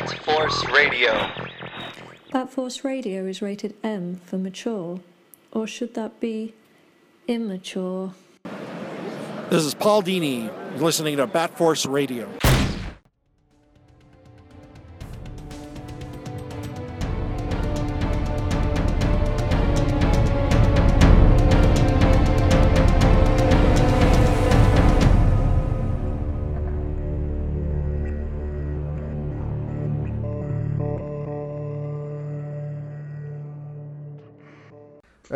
Bat Force Radio. Bat Force Radio is rated M for mature, or should that be immature? This is Paul Dini listening to Bat Force Radio.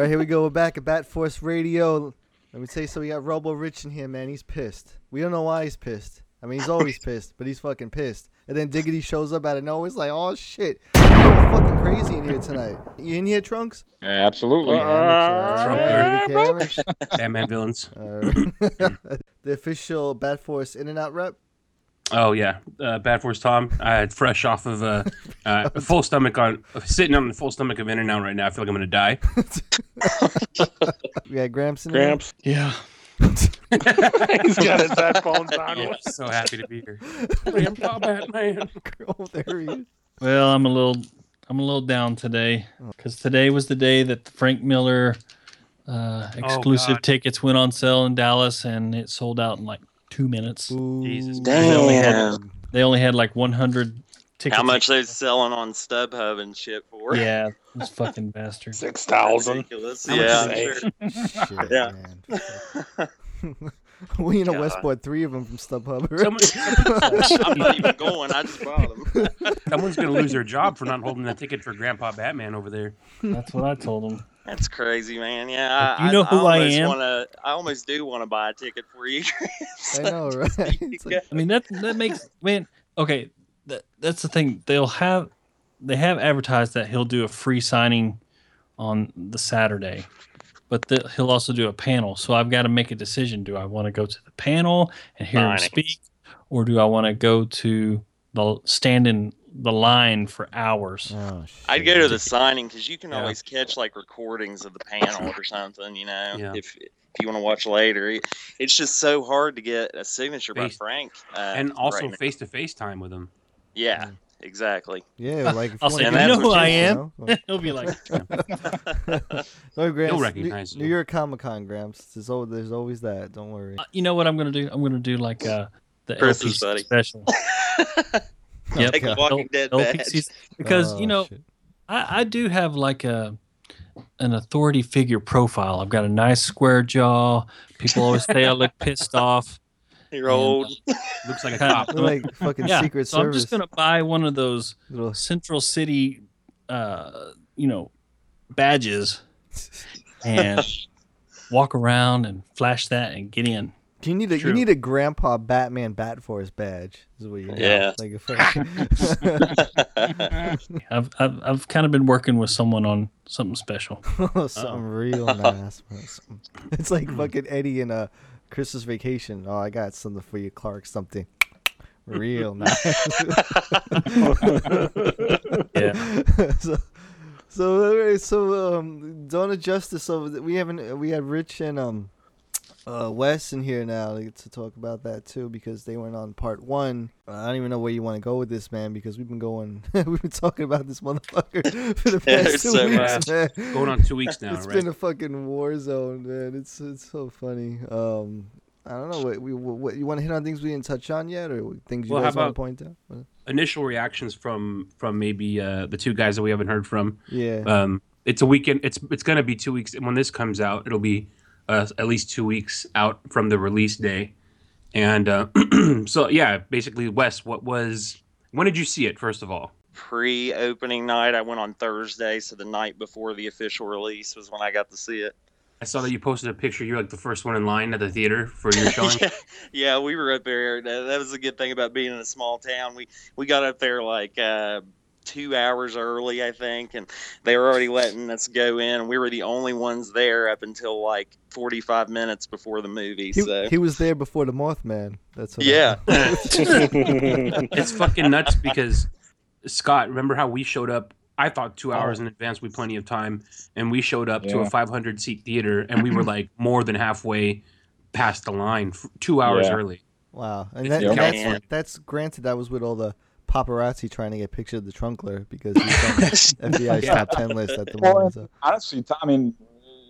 Right, here we go. We're back at Bat Force Radio. Let me tell you, so we got Robo Rich in here, man. He's pissed. We don't know why he's pissed. I mean, he's always pissed, but he's fucking pissed. And then Diggity shows up out of nowhere. It's like, oh shit, you're fucking crazy in here tonight. You in here, Trunks? Yeah, Absolutely. Uh-uh. Batman villains. the official Bat Force In and Out rep. Oh yeah, uh, Bat Force Tom. I had fresh off of uh, uh, a full stomach on sitting on the full stomach of In and Out right now. I feel like I'm gonna die. We had Gramps in here. Gramps. Yeah. He's got his headphones on. Oh, so happy to be here. Grandpa Batman. Oh, there he is. Well, I'm a little, I'm a little down today because today was the day that the Frank Miller uh, exclusive God. tickets went on sale in Dallas, and it sold out in like two minutes. Jesus. They only had, Damn. they only had like 100 tickets. How much they selling on StubHub and shit for? Yeah, those fucking bastards. Six thousand. Ridiculous. How much Yeah, is it? sure. Shit, Yeah. man. we in a God. Westport, three of them from StubHub. Someone, I'm not even going. I just bought them. someone's gonna lose their job for not holding the ticket for Grandpa Batman over there. That's what I told them. That's crazy, man. Yeah, I, You know I, who I almost am? Wanna, I almost do want to buy a ticket for you. I know, right? Like, I mean that that makes man okay. That that's the thing. They'll have they have advertised that he'll do a free signing on the Saturday, but the, he'll also do a panel. So I've got to make a decision. Do I want to go to the panel and hear him speak, or do I want to go to the stand in the line for hours? oh, I'd go to the signing because you can Yeah. always catch like recordings of the panel or something. You know, Yeah. if if you want to watch later, it's just so hard to get a signature by Frank. Uh, And also right face to face time with him. yeah, exactly. Yeah, like I'll you say, wanna "You know who I am?" you know? he'll be like, No, Gramps, He'll New- recognize New you. York Comic Con, Gramps. There's always, there's always that. Don't worry. "Uh, you know what I'm gonna do? I'm gonna do like uh, the Christmas LPC buddy. special. Yep. Take a Walking Dead LPCs because Oh, you know. I, I do have like a an authority figure profile. I've got a nice square jaw. People always say I look pissed off. You're And, old. Looks like a Kinda- cop. Like fucking Yeah, Secret so I'm just gonna buy one of those little Central City, uh, you know, badges and walk around and flash that and get in. You need a you need a Grandpa Batman Bat Force badge. Is what you need. Yeah. Like a fucking I've I've, I've kind of been working with someone on something special. something real nice. It's like fucking Eddie in a Christmas Vacation. Oh, I got something for you, Clark. Something real nice. Yeah. so, so, all right, so um, Dawn of Justice. So we haven't we had Rich and um uh Wes in here now to, to talk about that too because they went on part one. I don't even know where you want to go with this, man, because we've been going we've been talking about this motherfucker for the past there's two so weeks, man. Going on two weeks now, It's right? been a fucking war zone, man. It's it's so funny. Um, I don't know. What, we, what you want to hit on things we didn't touch on yet, or things you Well, guys want to point out? Initial reactions from from maybe uh, the two guys that we haven't heard from. Yeah. Um, it's a weekend. It's it's gonna be two weeks. And when this comes out, it'll be uh, at least two weeks out from the release day. And uh, so yeah, basically, Wes, what was? When did you see it? First of all, Pre-opening night, I went on Thursday, so the night before the official release was when I got to see it. I saw that you posted a picture. You're like the first one in line at the theater for your showing. yeah, yeah, we were up there. That that was a good thing about being in a small town. We we got up there like uh, two hours early, I think, and they were already letting us go in. And we were the only ones there up until like 45 minutes before the movie. he, so he was there before the Mothman. That's what yeah, it's fucking nuts because Scott, remember how we showed up? I thought two oh. hours in advance, we had plenty of time, and we showed up to a 500 seat theater, and we were like more than halfway past the line, two hours Yeah. early. Wow. And, that, and that's that's granted. That was with all the paparazzi trying to get pictures of the trunkler because he's on FBI's Yeah. top ten list at the Well, moment. So. honestly, I mean,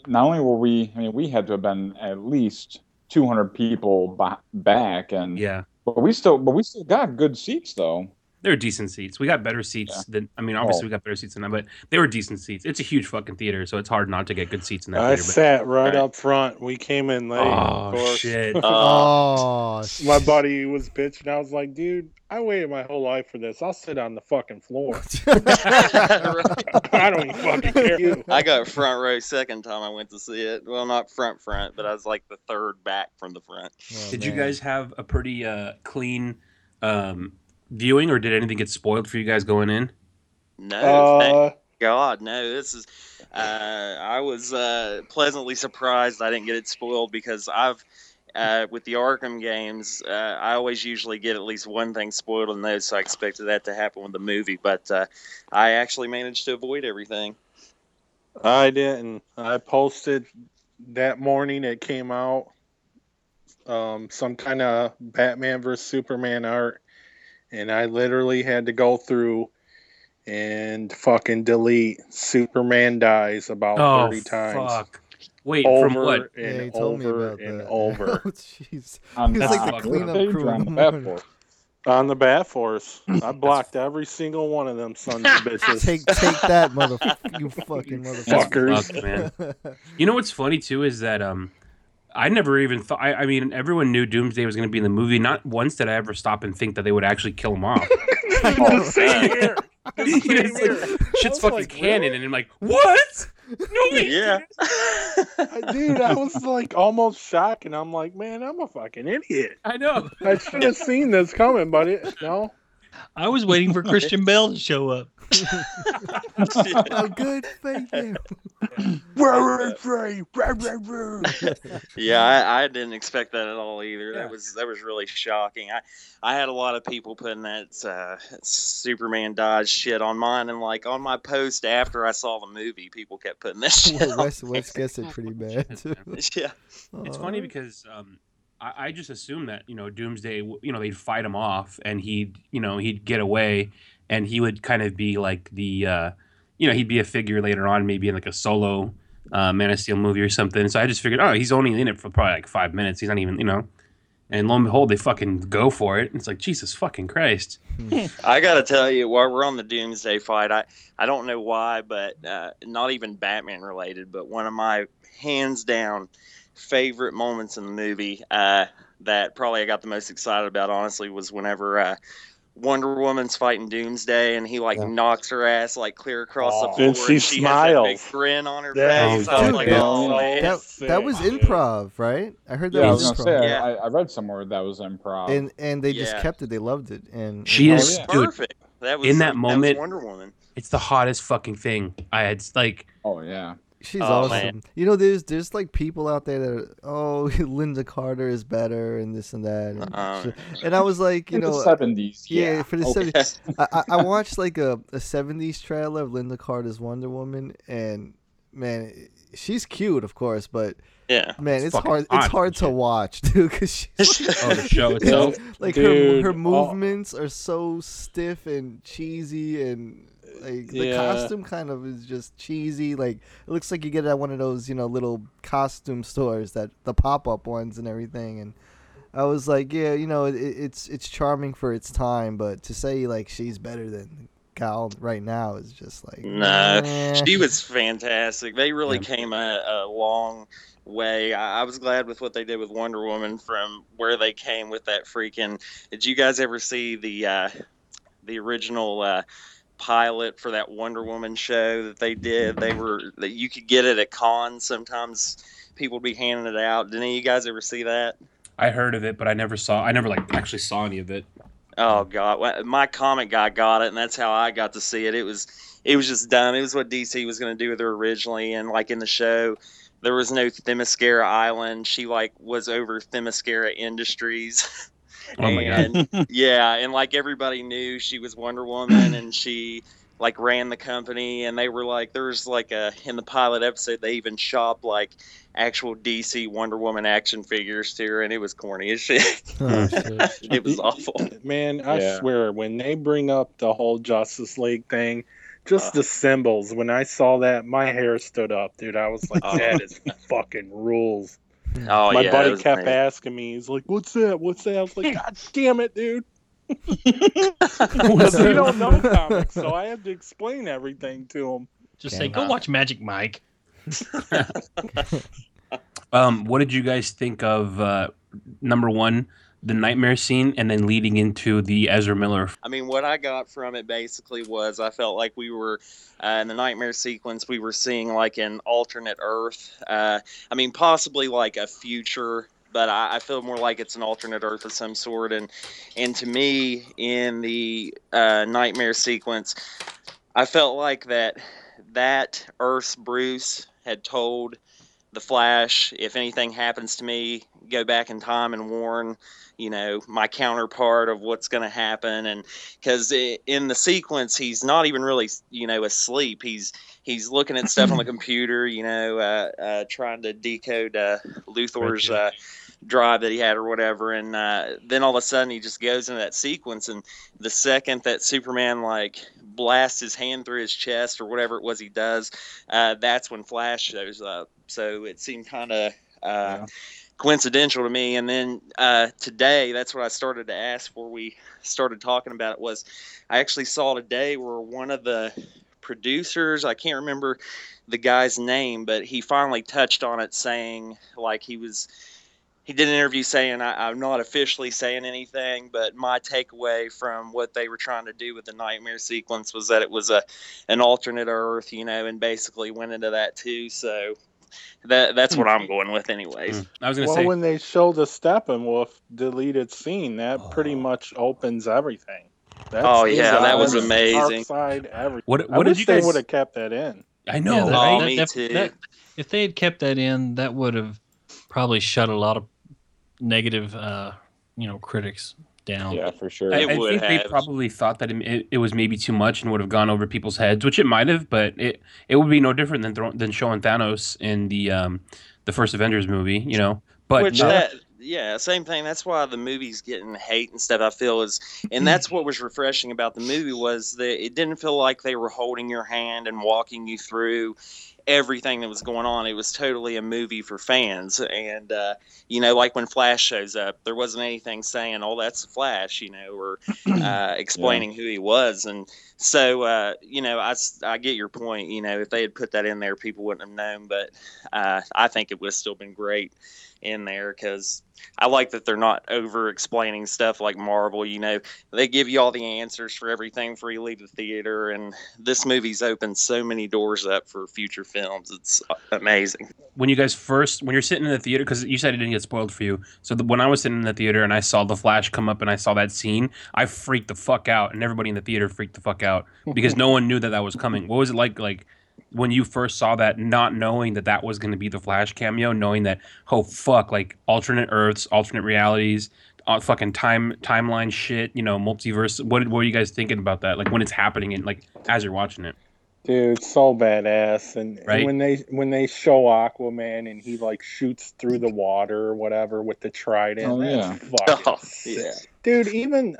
not only were we, I mean, we had to have been at least 200 people ba- back, and Yeah. but we still, but we still got good seats though. They were decent seats. We got better seats Yeah. than I mean, obviously Oh. we got better seats than that, but they were decent seats. It's a huge fucking theater, so it's hard not to get good seats in that I theater. sat right Right. up front. We came in But, late. of oh course. shit! Oh, My buddy was bitching. I was like, dude, I waited my whole life for this. I'll sit on the fucking floor. I don't even fucking care. I got front row second time I went to see it. Well, not front front, but I was like the third back from the front. Oh, Did you guys have a pretty uh, clean um, viewing, or did anything get spoiled for you guys going in? No, thank Uh, God, no. This is. Uh, I was uh, pleasantly surprised I didn't get it spoiled because I've. Uh, with the Arkham games, uh, I always usually get at least one thing spoiled in those, so I expected that to happen with the movie. But uh, I actually managed to avoid everything. I didn't. I posted that morning it came out um, some kind of Batman versus Superman art, and I literally had to go through and fucking delete Superman dies about thirty times. fuck! Wait, Over from what? Yeah, and he told me about and that. over Oh, jeez. On, He like the what cleanup crew on the the Bat. Force? on the Bat Force. I blocked every single one of them sons of bitches. Take take that, motherfucker! You fucking That's Fuckers. fucked, man. You know what's funny too is that um, I never even thought. I, I mean, everyone knew Doomsday was going to be in the movie. Not once did I ever stop and think that they would actually kill him off. the same here. The You know, same it's like, here. shit's fucking like, canon, really? and I'm like, what? No yeah. Dude, I was like almost shocked, and I'm like, man, I'm a fucking idiot. I know. I should have seen this coming, but it no. I was waiting for Christian Bale to show up. oh, good, thank you. yeah, I, I didn't expect that at all either. Yeah. That was that was really shocking. I I had a lot of people putting that uh, Superman dodge shit on mine, and like on my post after I saw the movie, people kept putting that shit. Well, on Wes, there. Wes gets it pretty bad too. yeah, It's funny because um, I, I just assumed that you know Doomsday, you know, they'd fight him off, and he'd you know he'd get away, and he would kind of be like the, uh, you know, he'd be a figure later on, maybe in like a solo uh, Man of Steel movie or something. So I just figured, oh, he's only in it for probably like five minutes. He's not even, you know. And lo and behold, they fucking go for it. It's like Jesus fucking Christ. I gotta tell you, while we're on the Doomsday fight, I I don't know why, but uh, not even Batman related, but one of my hands down favorite moments in the movie uh, that probably I got the most excited about, honestly, was whenever. Uh, Wonder Woman's fighting Doomsday, and he like Yeah. knocks her ass like clear across the Oh. floor, And she has that big smiles. grin on her That face. is I was like, good. oh That, that was improv, right? I heard that Yeah, I was was improv. say, Yeah. I, I read somewhere that was improv. and and they just Yeah. kept it. They loved it. And She and- is, oh, yeah. dude. perfect. That was In that was moment- Wonder Woman. It's the hottest fucking thing. I had like, oh yeah, She's Oh, awesome. man. You know, there's there's like people out there that are, oh Lynda Carter is better and this and that. And, Uh, shit. and I was like, you in know, the seventies. yeah, Yeah, for the 70s. I, I- I watched like a, a 70s trailer of Lynda Carter's Wonder Woman, and man, she's cute, of course, but Yeah. man, It's it's, hard. hot It's hard to watch, dude, because she. oh, the show itself. like Dude, her her all- movements are so stiff and cheesy and like the Yeah. costume kind of is just cheesy like it looks like you get it at one of those you know little costume stores that the pop-up ones and everything and i was like yeah you know it, it's it's charming for its time but to say like she's better than gal right now is just like No, eh. she was fantastic. They really Yeah. came a, a long way. I, I was glad with what they did with Wonder Woman from where they came with that freaking. Did you guys ever see the uh, the original uh, pilot for that Wonder Woman show that they did? They were that you could get it at cons. Sometimes people would be handing it out. Did any of you guys ever see that? I heard of it, but I never saw. I never like actually saw any of it. Oh god, my comic guy got it, and that's how I got to see it. It was, it was just dumb. It was what DC was going to do with her originally, and like in the show, there was no Themyscira Island. She like was over Themyscira Industries. Oh my god. yeah, and like everybody knew she was Wonder Woman, and she like ran the company and they were like there's like a in the pilot episode they even shop like actual DC Wonder Woman action figures to her and it was corny as shit. Oh, shit. it was awful. Man, I Yeah. swear, when they bring up the whole Justice League thing, just Uh. the symbols, when I saw that, my hair stood up, dude. I was like, Uh. that is fucking rules. Oh my yeah. buddy kept amazing. asking me, he's like, what's that? What's that? I was like, God damn it, dude. Because we don't know comics, so I had to explain everything to him. Just say, go watch Magic Mike. Um, what did you guys think of uh, number one, the nightmare scene, and then leading into the Ezra Miller? I mean, what I got from it basically was I felt like we were uh, in the nightmare sequence. We were seeing like an alternate Earth. Uh, I mean, possibly like a future, but I, I feel more like it's an alternate Earth of some sort. And and to me, in the uh, nightmare sequence, I felt like that that Earth's Bruce had told the Flash, if anything happens to me, go back in time and warn you know my counterpart of what's going to happen. And because in the sequence he's not even really you know asleep. He's he's looking at stuff on the computer you know uh, uh, trying to decode uh, luthor's uh, drive that he had or whatever. And uh, then all of a sudden he just goes into that sequence. And the second that superman like blasts his hand through his chest or whatever it was he does uh, that's when flash shows up so it seemed kind of uh, Yeah. coincidental to me. And then uh, today, that's what I started to ask before we started talking about it. Was I actually saw today where one of the producers, I can't remember the guy's name, but he finally touched on it, saying like he was. He did an interview saying, I, I'm not officially saying anything, but my takeaway from what they were trying to do with the nightmare sequence was that it was a an alternate Earth, you know, and basically went into that too. So that that's what I'm going with, anyways. Mm. I was gonna Well, say, when they show the Steppenwolf deleted scene, that pretty much opens everything. That's Oh, yeah, that was amazing. Side, everything. what I did wish you they guys? would have kept that in. I know, that- Oh, right? me that- too. that- if they had kept that in, that would have probably shut a lot of negative, uh, you know, critics down. Yeah, for sure. I, It I would think they probably thought that it, it was maybe too much and would have gone over people's heads, which it might have, but it it would be no different than throw, than showing Thanos in the um the first Avengers movie, you know. But Which uh, that yeah, same thing. That's why the movie's getting hate and stuff. I feel is, and that's what was refreshing about the movie was that it didn't feel like they were holding your hand and walking you through everything that was going on. It was totally a movie for fans, and uh, you know, like when Flash shows up, there wasn't anything saying, "Oh, that's Flash," you know, or uh, explaining who he was, and so uh, you know, I, I get your point. You know, if they had put that in there, people wouldn't have known. But uh, I think it would have still been great in there because I like that they're not over explaining stuff like Marvel. You know, they give you all the answers for everything before you leave the theater, and this movie's opened so many doors up for future films. It's amazing. when you guys first when you're sitting in the theater because you said it didn't get spoiled for you so the, when i was sitting in the theater and i saw the flash come up and i saw that scene i freaked the fuck out and everybody in the theater freaked the fuck out because no one knew that that was coming what was it like like when you first saw that not knowing that that was going to be the flash cameo knowing that oh fuck like alternate earths alternate realities uh, fucking time timeline shit you know multiverse what, what were you guys thinking about that like when it's happening and like as you're watching it Dude, so badass. And, and Right? when they when they show Aquaman and he like shoots through the water or whatever with the trident, Oh, yeah. fucking Oh, yeah. Dude, even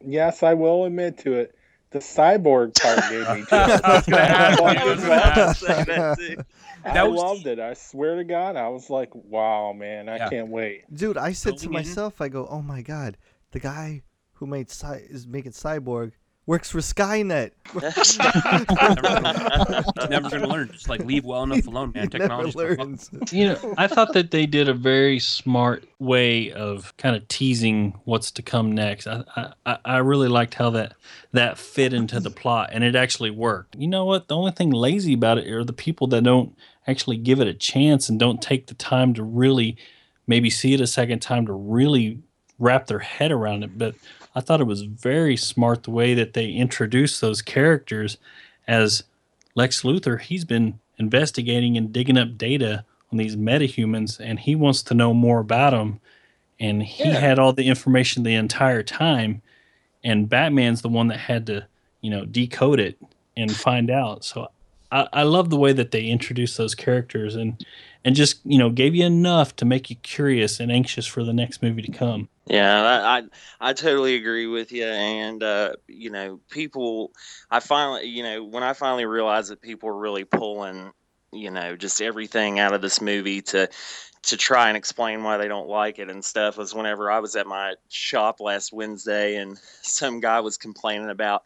yes, I will admit to it. The cyborg part gave me chills. I was gonna ask you, I was about to say that too. I That was- loved it. I swear to God, I was like, "Wow, man, I Yeah. can't wait." Dude, I said to Building in. myself, I go, "Oh my god, the guy who made Cy- is making Cyborg works for Skynet." He's never going to learn. Just like leave well enough alone, man. He never Technology. learns. You know, I thought that they did a very smart way of kind of teasing what's to come next. I, I- I, I really liked how that that fit into the plot, and it actually worked. You know what? The only thing lazy about it are the people that don't actually give it a chance and don't take the time to really maybe see it a second time to really wrap their head around it. But I thought it was very smart the way that they introduced those characters as Lex Luthor. He's been investigating and digging up data on these metahumans, and he wants to know more about them. And he Yeah. had all the information the entire time, and Batman's the one that had to, you know, decode it and find out. So I, I love the way that they introduced those characters and and just you know gave you enough to make you curious and anxious for the next movie to come. Yeah, I, I totally agree with you, and uh, you know, people. I finally, you know, when I finally realized that people were really pulling, you know, just everything out of this movie to to try and explain why they don't like it and stuff was whenever I was at my shop last Wednesday, and some guy was complaining about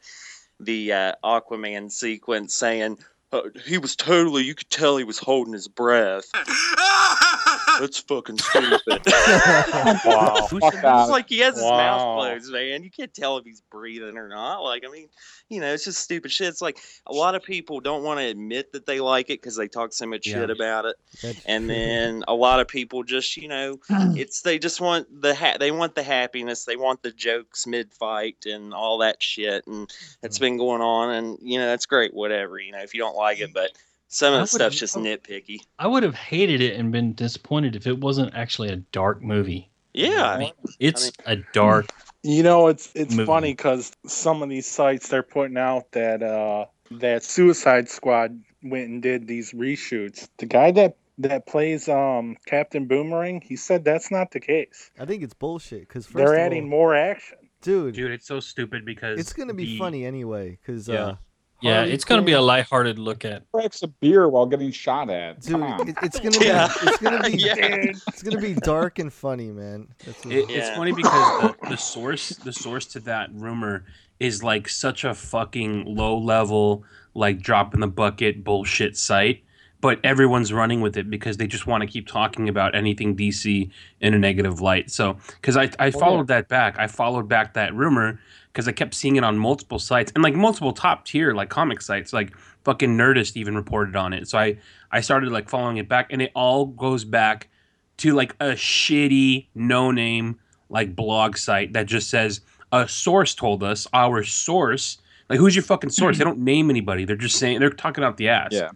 the uh, Aquaman sequence, saying. Uh, he was totally, you could tell he was holding his breath. That's fucking stupid. wow. Fuck it's that. like he has his mouth closed, man. You can't tell if he's breathing or not. Like, I mean, you know, it's just stupid shit. It's like a lot of people don't want to admit that they like it because they talk so much Yeah. shit about it, That's and true. then a lot of people just, you know, it's they just want the ha- they want the happiness, they want the jokes mid fight and all that shit, and it's mm. been going on, and you know, that's great, whatever. You know, if you don't like it, but some of I the stuff's just nitpicky. I would have hated it and been disappointed if it wasn't actually a dark movie. Yeah, I mean, it's a dark. You know, it's it's Movie. funny because some of these sites they're putting out that uh that Suicide Squad went and did these reshoots. The guy that that plays um Captain Boomerang, he said that's not the case. I think it's bullshit because They're adding more action. dude, Dude, it's so stupid because it's gonna be the- funny anyway. Because Yeah. uh, Yeah, Harley it's going to be a Quinn- lighthearted look at. cracks a beer while getting shot at. dude, it, it's gonna be Yeah. it's gonna be Yeah. it's gonna be dark and funny, man. That's what, It, It's funny because the, the source, the source to that rumor is like such a fucking low level, like drop in the bucket bullshit site. But everyone's running with it because they just want to keep talking about anything DC in a negative light. So, because I, I oh, followed that back, I followed back that rumor because I kept seeing it on multiple sites and like multiple top tier like comic sites, like fucking Nerdist even reported on it. So I I started like following it back, and it all goes back to like a shitty no name like blog site that just says a source told us our source like who's your fucking source they don't name anybody they're just saying they're talking out the ass Yeah.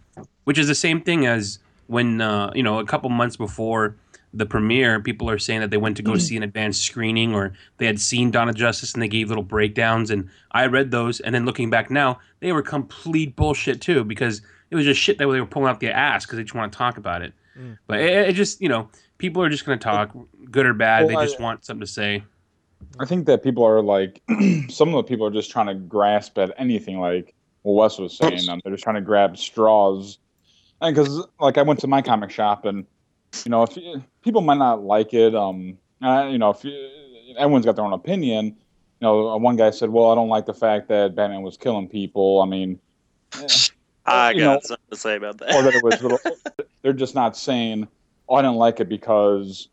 which is the same thing as when uh, you know a couple months before the premiere people are saying that they went to go see an advanced screening or they had seen Dawn of Justice and they gave little breakdowns and I read those and then looking back now they were complete bullshit too because it was just shit that they were pulling out their ass because they just want to talk about it Mm. but it, it just you know people are just going to talk good or bad Well, they I- just want something to say I think that people are like, some of the people are just trying to grasp at anything, like what Wes was saying. Um, they're just trying to grab straws. And because, like, I went to my comic shop, and you know, if you, people might not like it, um, uh, you know, if you, everyone's got their own opinion. You know, uh, one guy said, "Well, I don't like the fact that Batman was killing people." I mean, eh, I you got know- something to say about that. or that it was little. They're just not saying, "Oh, I didn't like it because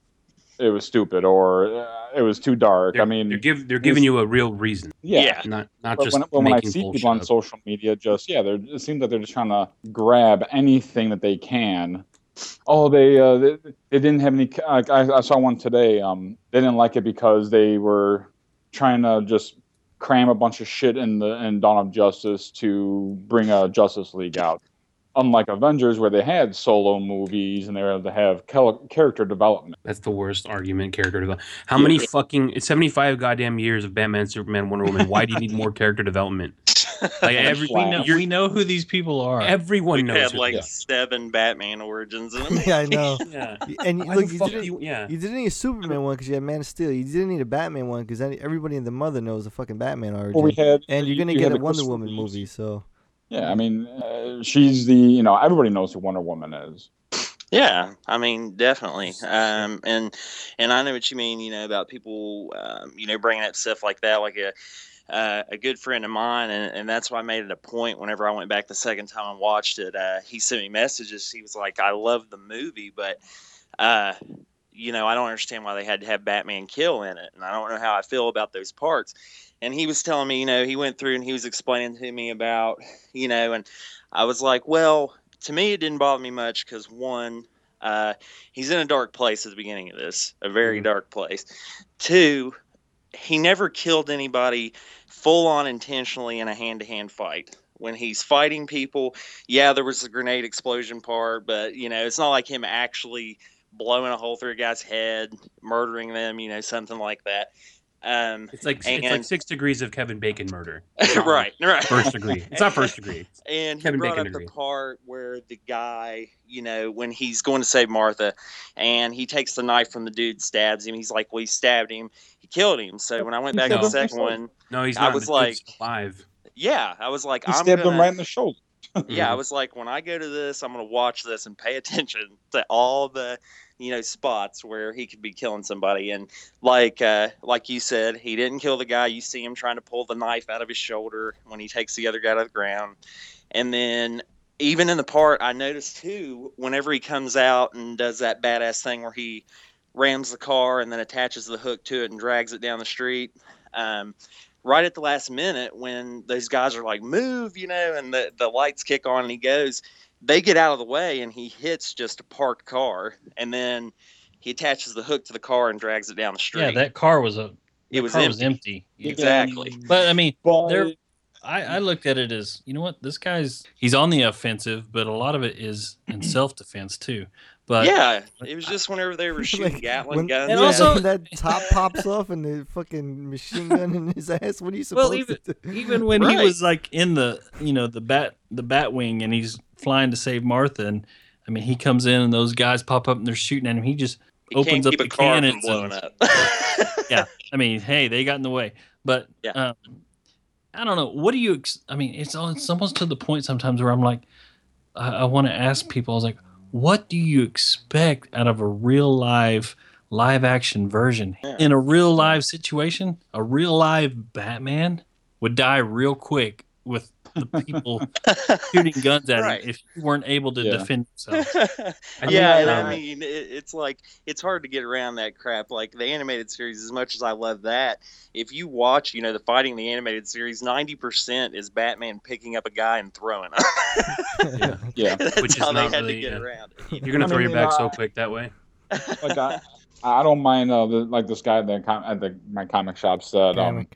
it was stupid," or uh, "It was too dark." they're, I mean, they're, give, they're giving you a real reason yeah. Yeah. not not But just when, when, when I see bullshit people on social media, just yeah, they're, it seems like they're just trying to grab anything that they can. Oh, they uh, they, they didn't have any. I, I saw one today. Um, they didn't like it because they were trying to just cram a bunch of shit in the in Dawn of Justice to bring a Justice League out. Unlike Avengers, where they had solo movies and they were able to have cal- character development. That's the worst argument character development. How many fucking it's 75 goddamn years of Batman, Superman, Wonder Woman. Why do you need more character development? Like every We know, we know who these people are. everyone we knows had who like seven Batman origins in them. yeah, I know. Yeah. And Why look, you didn't, you, yeah. you didn't need a Superman one because you had Man of Steel. You didn't need a Batman one because everybody in the mother knows the fucking Batman origin. Well, we had and you're gonna you get a Wonder Christopher Woman Reeves. movie, so Yeah, I mean, uh, she's the you know everybody knows who Wonder Woman is. Yeah, I mean, definitely. Um, and and I know what you mean. You know about people, um, you know, bringing up stuff like that. Like a uh, a good friend of mine, and, and that's why I made it a point. Whenever I went back the second time and watched it, uh, he sent me messages. He was like, "I love the movie, but." Uh, you know, I don't understand why they had to have Batman kill in it, and I don't know how I feel about those parts. And he was telling me, you know, he went through and he was explaining to me about, you know, and I was like, well, to me, it didn't bother me much because one, uh, he's in a dark place at the beginning of this, a very dark place. Two, he never killed anybody full on intentionally in a hand to hand fight. When he's fighting people, yeah, there was a grenade explosion part, but you know, it's not like him actually blowing a hole through a guy's head, murdering them, you know, something like that. Um, It's like it's like six degrees of Kevin Bacon murder. right, right. First degree. It's not first degree. And Kevin he brought Bacon up degree. the part where the guy, you know, when he's going to save Martha, and he takes the knife from the dude, stabs him. He's like, "Well, he stabbed him. He killed him." So when I went He back to killed the second one, No, he's not. I not. was like- alive. yeah, I was like, He "I'm stabbed gonna." him right in the shoulder. yeah, I Mhm. was like, when I go to this, I'm gonna watch this and pay attention to all the, you know, spots where he could be killing somebody. And like, uh, like you said, he didn't kill the guy. You see him trying to pull the knife out of his shoulder when he takes the other guy to the ground. And then even in the part, I noticed too, whenever he comes out and does that badass thing where he rams the car and then attaches the hook to it and drags it down the street. Um, right at the last minute when those guys are like move you know and the, the lights kick on and he goes they get out of the way and he hits just a parked car and then he attaches the hook to the car and drags it down the street Yeah, that car was a it was car empty. was empty. exactly But I mean, But there. I, I looked at it as you know what this guy's he's on the offensive, but a lot of it is in self defense too. But yeah it was just whenever they were shooting Like, gatling when, guns And yeah, also- when that top pops off and the fucking machine gun in his ass. What are you supposed Well, even to do? even when he was like in the you know the bat the bat wing and he's flying to save Martha and I mean he comes in and those guys pop up and they're shooting at him. He just you opens up the a car from cannons blowing and- up yeah. I mean, hey, they got in the way, but Yeah. um, I don't know. What do you? Ex- I mean, it's all, it's almost to the point sometimes where I'm like, I, I want to ask people. I was like, what do you expect out of a real live live action version Yeah. in a real live situation? A real live Batman would die real quick with the people shooting guns at Right. him if you weren't able to Yeah. defend yourself. Yeah, and um, I mean, it, it's like it's hard to get around that crap. Like the animated series, as much as I love that, if you watch, you know, the fighting in the animated series, ninety percent is Batman picking up a guy and throwing him. yeah, That's Which is how they not had really, to get uh, around it. You're gonna I throw mean, your back you so quick that way. like I, I don't mind uh, the, like this guy at the com- at the my comic shop said um, Damn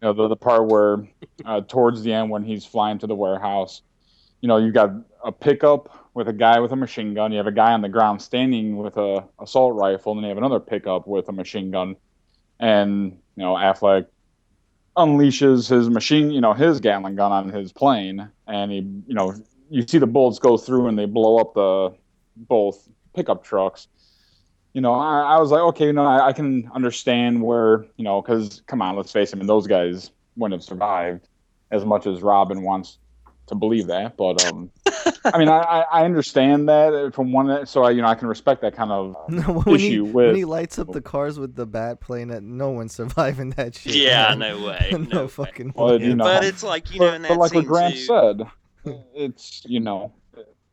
you know the, the part where uh, towards the end when he's flying to the warehouse you know you've got a pickup with a guy with a machine gun. You have a guy on the ground standing with a assault rifle and then you have another pickup with a machine gun. And you know affleck unleashes his machine you know his gatling gun on his plane and he you know you see the bullets go through and they blow up the both pickup trucks you know, I, I was like, okay, you know, I, I can understand where, you know, because come on, let's face it, I mean, those guys wouldn't have survived as much as Robin wants to believe that. But um, I mean, I, I I understand that from one, so I, you know, I can respect that kind of No, when he, issue when with. he lights up the cars with the bat plane, that no one's surviving that shit. Yeah, man. no way, no, no way. fucking Well, way. you know, But it's like you know, but, in but that like what Grant too, said, it's you know,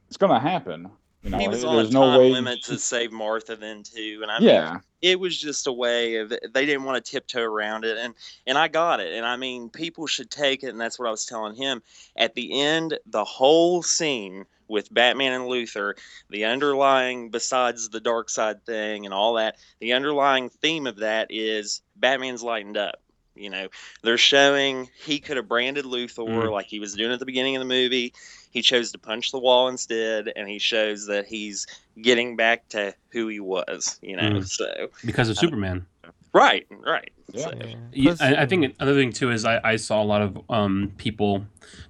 it's gonna happen. You know, he was on a no time way. limit to save Martha then too, and I mean, yeah, it was just a way of they didn't want to tiptoe around it and and I got it and I mean people should take it and that's what I was telling him at the end the whole scene with Batman and Luthor the underlying besides the dark side thing and all that the underlying theme of that is Batman's lightened up you know they're showing he could have branded Luthor Mm. like he was doing at the beginning of the movie he chose to punch the wall instead and he shows that he's getting back to who he was you know Mm. so because of Superman. Right, right. Yeah. So, Yeah. Yeah, I, I think another thing too is I, I saw a lot of um, people,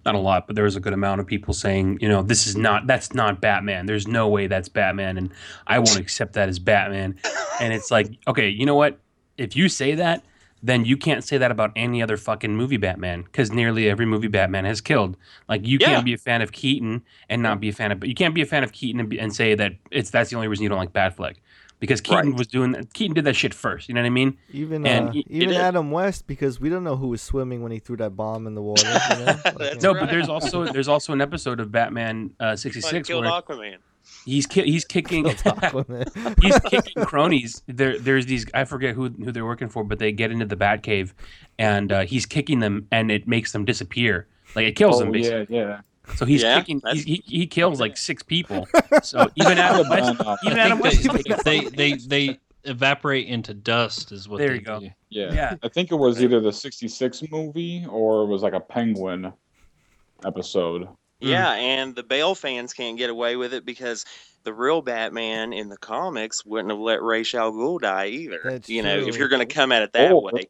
not a lot, but there was a good amount of people saying, you know, this is not that's not Batman. There's no way that's Batman, and I won't accept that as Batman. And it's like, okay, you know what? If you say that, then you can't say that about any other fucking movie Batman because nearly every movie Batman has killed. Like you Yeah. can't be a fan of Keaton and not be a fan of, but you can't be a fan of Keaton and, be, and say that it's that's the only reason you don't like Batfleck because Keaton Right. was doing Keaton did that shit first. You know what I mean? Even And uh, he- even did. Adam West, because we don't know who was swimming when he threw that bomb in the water. You know? Like, That's No, right. but there's also there's also an episode of Batman uh, 66 killed where Aquaman. He's ki- he's kicking he's kicking cronies. There there's these I forget who who they're working for, but they get into the Batcave and uh, he's kicking them and it makes them disappear. Like it kills them oh, basically. yeah, yeah. So he's Yeah, kicking. He, he, he kills like six people. So even Adam Yeah, West, but, even Adam West they, they, they they evaporate into dust is what There they you go. do. Yeah. Yeah. I think it was either the 66 movie or it was like a Penguin episode. Mm. Yeah, and the Bale fans can't get away with it because the real Batman in the comics wouldn't have let Ra's al Ghul die either. That's you know, if you're going to come at it that Oh. way.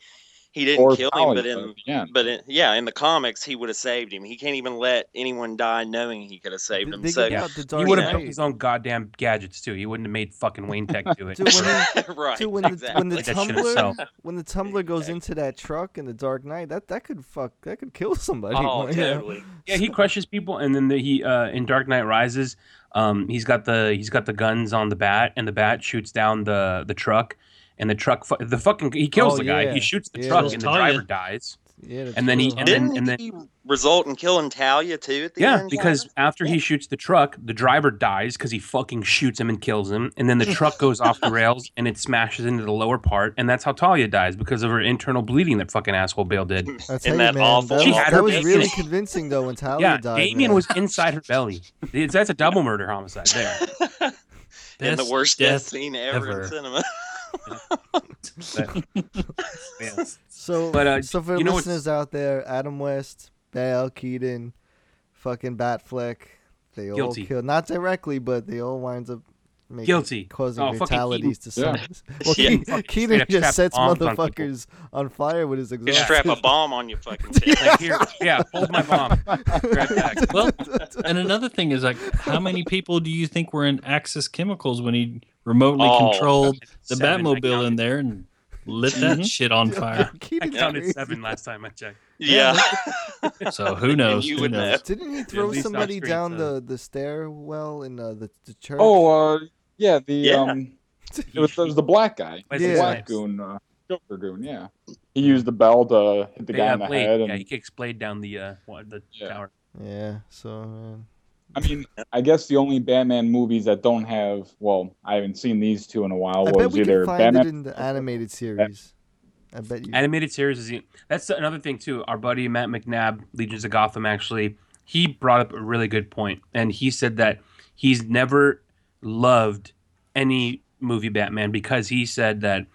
He didn't Or kill him, but in the but in, yeah, in the comics, he would have saved him. He can't even let anyone die knowing he could have saved him. Think So about the He would have Knight. built his own goddamn gadgets too. He wouldn't have made fucking Wayne Tech do it. Dude, when he- right, Dude, when the when the exactly. That shit tumbler when the tumbler goes into that truck in the Dark Knight, that that could fuck that could kill somebody. Oh, you totally. Yeah, he crushes people, and then the, he uh, in Dark Knight Rises, um, he's got the he's got the guns on the bat, and the bat shoots down the the truck, and the truck fu- the fucking he kills Oh, the guy. yeah. He shoots the Yeah, truck, that's and the Talia. driver dies. Yeah, And then he- and then- Didn't and then- he result in killing Talia too at the Yeah, end? because Tyler? after he shoots the truck, the driver dies because he fucking shoots him and kills him, and then the truck goes off the rails and it smashes into the lower part, and that's how Talia dies because of her internal bleeding that fucking asshole Bale did. I tell Isn't that man, awful? that She was, had that her was really it. convincing though when Talia yeah, died. Damien man. was inside her belly. It's, that's a double murder homicide there. and the worst death, death scene ever, ever. in cinema. Yeah. So, But, uh, so for you know listeners out there, Adam West, Bale, Keaton, fucking Batfleck, they all Guilty. killed not directly, but they all winds up making, Guilty. causing Oh, fatalities to some. Yeah. Well, Yeah. Ke- Keaton just sets bombs on motherfuckers on, fire with his Just exhaust. strap a bomb on your fucking tip. Like here, yeah, hold my bomb. Right back. Well, and another thing is like, how many people do you think were in Axis Chemicals when he remotely Oh, controlled the Batmobile in there and lit that shit on fire? I counted seven last time I checked. Yeah. So who knows? you Who would knows? Didn't he throw least somebody screen, down so- the, the stairwell in uh, the, the church? Oh, uh, yeah, the Yeah. um, it was, it was the black guy, Wesley the Yeah. black goon, uh, Joker goon. Yeah, he used the bell to hit the guy Yeah, in the blade. head. Yeah, And, he kicks blade down the uh, the Yeah. tower. yeah. So man. I mean, I guess the only Batman movies that don't have well, I haven't seen these two in a while. I was bet we either can find Batman. it in the animated series. I bet you. Animated series is that's another thing too. Our buddy Matt McNabb, Legions of Gotham, actually, he brought up a really good point, and he said that he's never loved any movie Batman because he said that,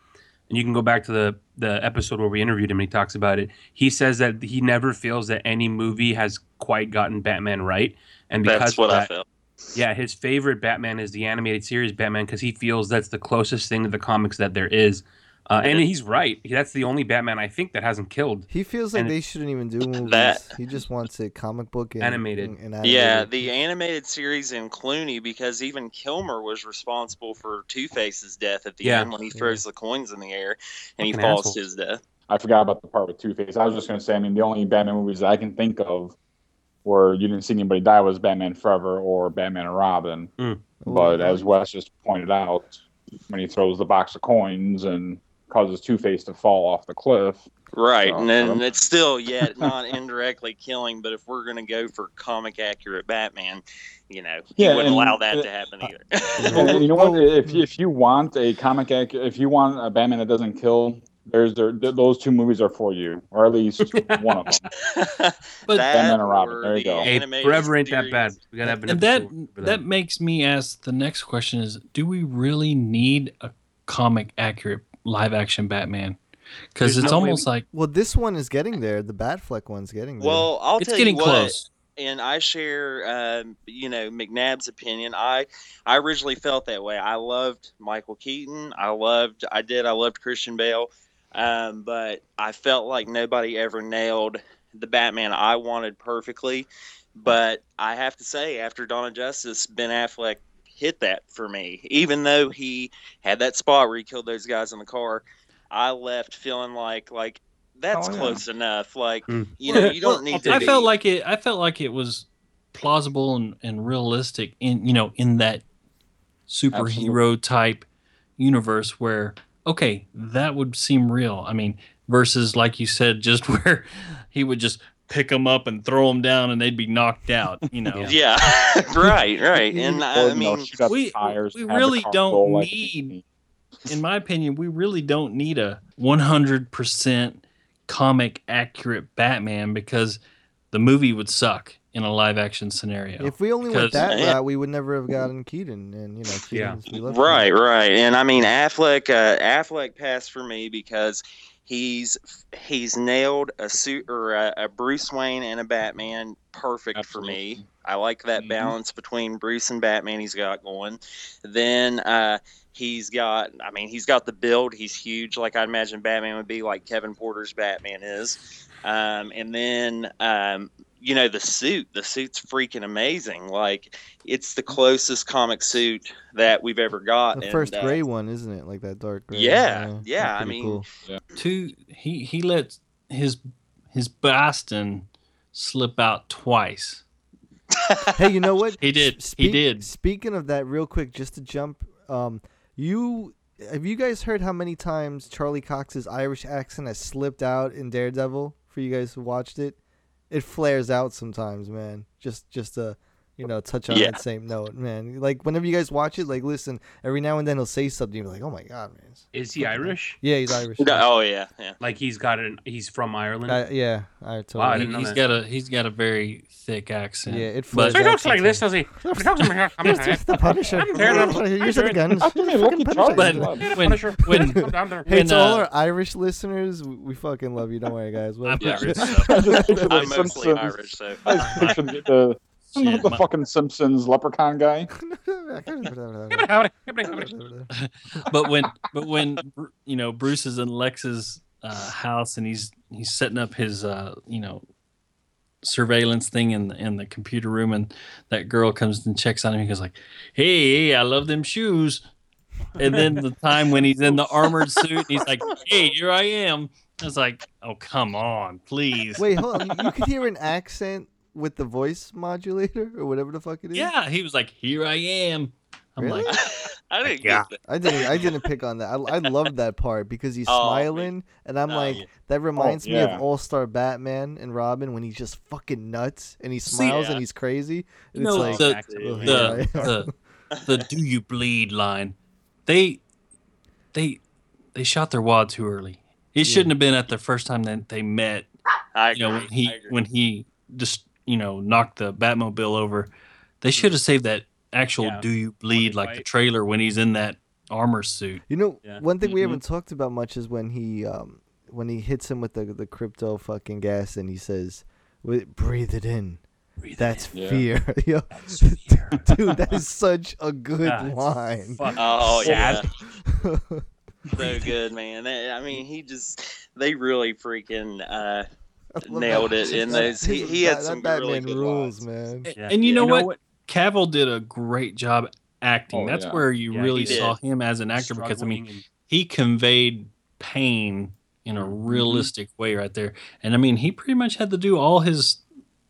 and you can go back to the the episode where we interviewed him and he talks about it. He says that he never feels that any movie has quite gotten Batman right, and because That's what of I that, felt. Yeah, his favorite Batman is the animated series Batman because he feels that's the closest thing to the comics that there is. Uh, and he's right. That's the only Batman I think that hasn't killed. He feels like and they shouldn't even do movies. That- He just wants it comic book and Animated. And, and Yeah, the animated series in Clooney because even Kilmer was responsible for Two Face's death at the Yeah. end when he throws the coins in the air and he Fucking falls asshole. to his death. I forgot about the part with Two Face. I was just gonna say. I mean, the only Batman movies that I can think of where you didn't see anybody die was Batman Forever or Batman and Robin. Mm. But as Wes just pointed out, when he throws the box of coins and causes Two Face to fall off the cliff, Right, So, and then it's still yet not indirectly killing, but if we're gonna go for comic accurate Batman, you know, he Yeah, wouldn't allow that uh, to happen either. And you know what? If if you want a comic, ac- if you want a Batman that doesn't kill, there's there, th- those two movies are for you, or at least one of them. But- that Batman and Robin, there you the go. Hey, forever ain't that bad. We gotta have an and that episode that makes me ask the next question is do we really need a comic accurate live action batman because it's no way almost like Well, this one is getting there. The Batfleck one's getting there. Well, I'll it's tell getting you what, close and I share, um, you know, McNabb's opinion. I, I originally felt that way. I loved Michael Keaton. I loved, I did, I loved Christian Bale, um, but I felt like nobody ever nailed the Batman I wanted perfectly. But I have to say, after Dawn of Justice, Ben Affleck hit that for me. Even though he had that spot where he killed those guys in the car, I left feeling like like that's Oh, yeah. close enough. Like Hmm. you know, you don't need to. i be- felt like it i felt like it was plausible and, and realistic in you know in that superhero type universe where okay that would seem real i mean versus like you said just where he would just pick them up and throw them down and they'd be knocked out you know Yeah. Yeah, right, right. And Or, I you know, mean, shoot out the we- tires we and have the really don't roll like- need- in my opinion, we really don't need a 100% comic accurate Batman because the movie would suck in a live action scenario. if we only went that Yeah. route, we would never have gotten Keaton. And you know, Yeah. Keaton's, we love right, Keaton. right. And I mean, Affleck, uh, Affleck passed for me because he's he's nailed a suit or a, a Bruce Wayne and a Batman perfect for me. I like that Mhm. balance between Bruce and Batman he's got going. Then uh, he's got, I mean, he's got the build. He's huge, like I imagine Batman would be, like Kevin Porter's Batman is. Um, and then, um, you know, the suit. The suit's freaking amazing. Like it's the closest comic suit that we've ever got. The and, first uh, gray one, isn't it? Like that dark gray. Yeah, yeah, that's I mean- cool. Two. He he let his his Boston slip out twice. hey, you know what? He did. S- He did. Speaking of that, real quick, just to jump, um, you have you guys heard how many times Charlie Cox's Irish accent has slipped out in Daredevil? For you guys who watched it, it flares out sometimes, man. Just just to you know touch on Yeah. that same note, man. Like whenever you guys watch it, like listen, every now and then he'll say something. You're like, oh my god, man. Is he Irish? Yeah, he's Irish. No, oh yeah, yeah. Like he's got an he's from Ireland. Uh, yeah, I totally. Wow, I he, has that. got a he's got a very thick accent. Yeah, it but so he talks like this, does he? He talks like. I'm Here's just the Punisher. I'm terrible. Use the guns. I think Here's the Lucky fucking Charlie Punisher. But when when Come down there. Hey, When, to all uh, our Irish listeners, we, we fucking love you. Don't worry, guys. I'm Irish, I just picture the I'm mostly Irish, so I just picture the, the, my- fucking Simpsons leprechaun guy. but when but when you know Bruce is in Lex's uh, house and he's he's setting up his uh, you know surveillance thing in the, in the computer room and that girl comes and checks on him he goes like hey I love them shoes and then the time when he's in the armored suit he's like hey here I am it's like oh come on please Wait, hold on. You, you could hear an accent with the voice modulator or whatever the fuck it is. yeah he was like here I am I'm Really? like I didn't Yeah. I didn't. I didn't pick on that. I, I loved that part because he's Oh, smiling, and I'm Oh, like, yeah. that oh, reminds me yeah. of All Star Batman and Robin when he's just fucking nuts and he See- smiles Yeah. and he's crazy. And No, it's like, the- Exactly. ugh, the the the do you bleed line they they they shot their wad too early it shouldn't have been at the first time that they met I you know when he when he just you know knocked the batmobile over they should have saved that actual Yeah. do you bleed like the trailer when he's in that armor suit You know, Yeah. one thing we Mhm. haven't talked about much is when he um when he hits him with the the crypto fucking gas and he says, "Wi- "Breathe it in." That's Yeah. fear. Dude, that is such a good God, line. fucking Oh yeah, so good, man. I mean, he just they really freaking uh, I love nailed it in That- those. He, he had that some Batman really good rules, lines. man. Yeah. and you know, You what? cavill did a great job acting Oh, that's yeah. where you Yeah, really saw him as an actor because i mean he conveyed pain in a Mm-hmm. realistic way right there. And I mean, he pretty much had to do all his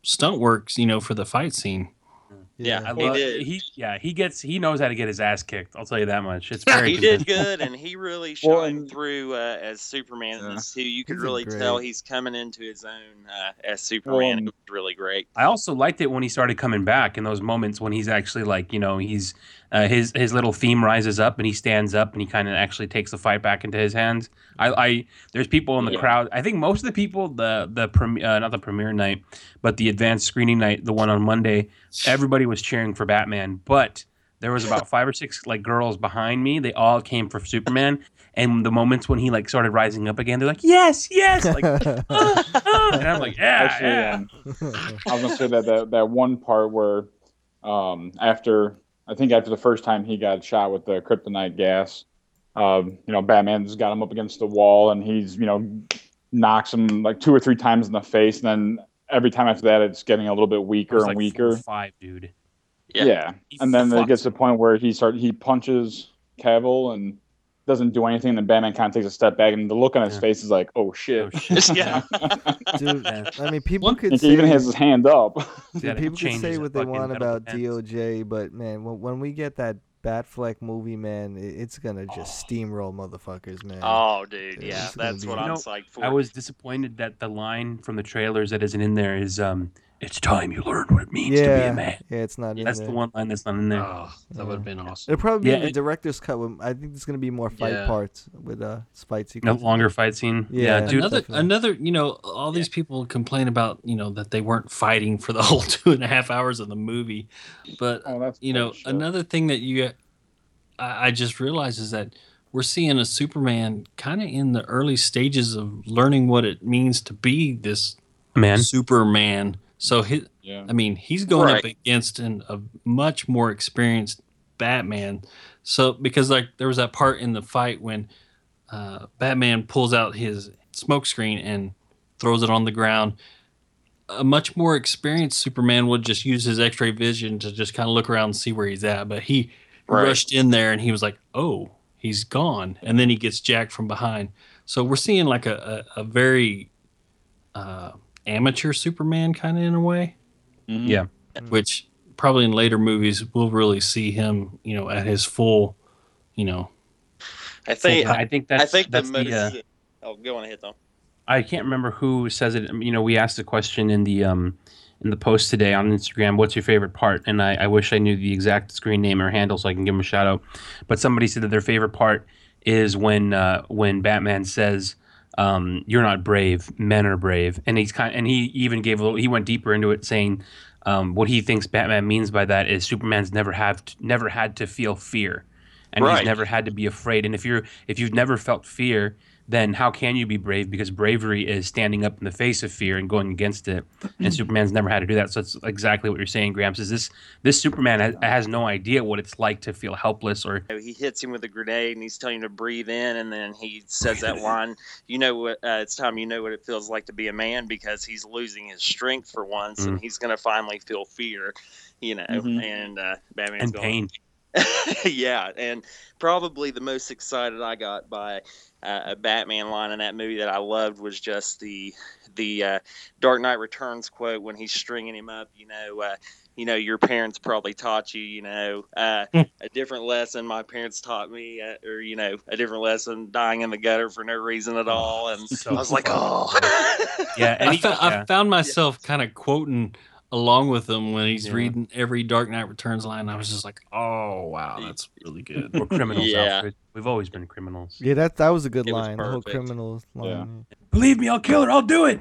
stunt works, you know, for the fight scene. Yeah, I He did. he yeah he gets he knows how to get his ass kicked. I'll tell you that much. It's very he did good, and he really Well, and- through uh, as Superman in Yeah. this too. You could really great- tell he's coming into his own uh, as Superman. and- it was really great. I also liked it when he started coming back in those moments when he's actually like you know he's uh, his his little theme rises up and he stands up and he kind of actually takes the fight back into his hands. I, I there's people in the Yeah. crowd. I think most of the people the the prem- uh, not the premiere night, but the advanced screening night, the one on Monday, everybody was cheering for Batman, but there was about five or six like girls behind me. They all came for Superman, and the moments when he like started rising up again, they're like, "Yes, yes!" Like, "Ah, ah," and I'm like, "Yeah, Actually, yeah." um, I was gonna say that, that that one part where, um, after I think after the first time he got shot with the kryptonite gas, um, you know, Batman's got him up against the wall and he's you know knocks him like two or three times in the face, and then every time after that, it's getting a little bit weaker and like weaker. five, dude. Yeah. Yeah, and then it gets to the point where he start he punches Cavill and doesn't do anything. And then Batman kind of takes a step back, and the look on his Yeah. face is like, "Oh shit!" Oh, shit. Yeah. Dude, Yeah. I mean, people One- could And say even has his hand up. dude, people could say what they want about defense. DOJ, but man, when, when we get that Batfleck movie, man, it's gonna just steamroll motherfuckers, man. Oh, dude, Yeah, yeah, that's what I'm know, psyched for. I was disappointed that the line from the trailers that isn't in there is um it's time you learned what it means to be yeah, a man. yeah, it's not in there. That's there. the one line that's not in there. Oh, that would have been awesome. It'll probably be Yeah, in the it- director's cut. When, I think there's gonna be more fight Yeah. parts with uh fight sequence. no sequences. longer fight scene. Yeah. Yeah, dude. another, definitely. another, you know, all these people complain about, you know, that they weren't fighting for the whole two and a half hours of the movie, but Oh, that's you know, bullshit. another thing that you, I, I just realized is that we're seeing a Superman kind of in the early stages of learning what it means to be this Man. Superman. So he, Yeah. I mean, he's going up against an, a much more experienced Batman. So because like there was that part in the fight when uh, Batman pulls out his smoke screen and throws it on the ground. A much more experienced Superman would just use his X-ray vision to just kind of look around and see where he's at. But he Right. rushed in there and he was like, "Oh, he's gone," and then he gets jacked from behind. So we're seeing like a a, a very uh, amateur Superman kind of in a way, Mhm. Yeah. which probably in later movies we'll really see him, you know, at his full, you know. I think I think that's I think that's the, the, uh, most. oh, go on ahead though. I can't remember who says it. You know, we asked the question in the um in the post today on Instagram. What's your favorite part? And I, I wish I knew the exact screen name or handle so I can give them a shout out. But somebody said that their favorite part is when uh, when Batman says, um, "You're not brave. Men are brave." And he's kind and he even gave a little. He went deeper into it, saying um, what he thinks Batman means by that is Superman's never have never had to feel fear, and Right. he's never had to be afraid. And if you're if you've never felt fear, then how can you be brave? Because bravery is standing up in the face of fear and going against it. And Superman's never had to do that. So it's exactly what you're saying, Gramps. Is this this Superman has, has no idea what it's like to feel helpless or he hits him with a grenade and he's telling him to breathe in and then he says that line you know what uh, it's time you know what it feels like to be a man because he's losing his strength for once and he's going to finally feel fear you know Mhm. and uh batman's and going pain. yeah, and probably the most excited I got by uh, a Batman line in that movie that I loved was just the the uh, Dark Knight Returns quote when he's stringing him up. You know, uh, you know, your parents probably taught you, you know, uh, a different lesson my parents taught me, uh, or you know, a different lesson, dying in the gutter for no reason at all. And so I was like, oh, Yeah, and I, he, fo- I found myself kind of quoting along with him when he's Yeah. reading every Dark Knight Returns line. I was just like, "Oh wow, that's really good." we're criminals, Yeah. Alfred. We've always been criminals. Yeah, that that was a good It line. The whole perfect. criminal line. Believe me, I'll kill her. I'll do it.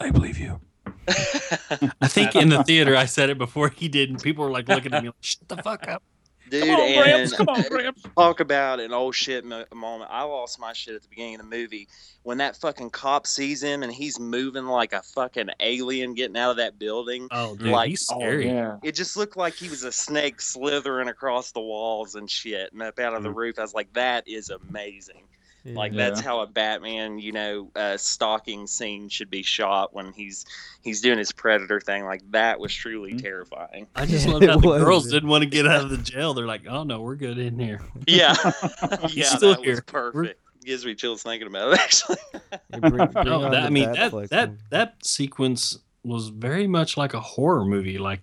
I believe you. I think in the theater I said it before he did, and people were like looking at me like, "Shut the fuck up." Dude, Come on, and Gramps. Come on, Gramps. talk about an old shit mo- moment. I lost my shit at the beginning of the movie when that fucking cop sees him and he's moving like a fucking alien getting out of that building. Oh, dude, Like- he's Oh, scary. yeah. It just looked like he was a snake slithering across the walls and shit and up out of the mm-hmm. roof. I was like, that is amazing. Yeah. Like Yeah. that's how a Batman, you know, uh, stalking scene should be shot when he's he's doing his predator thing. Like that was truly Mhm. terrifying. I just Yeah, love how the was, girls didn't want to get out of the jail. They're like, "Oh no, we're good in here." Yeah, yeah, still that here. was perfect. Gives me chills thinking about it. Actually, bring- bring No, that, I mean that Batfleck that that sequence was very much like a horror movie. Like,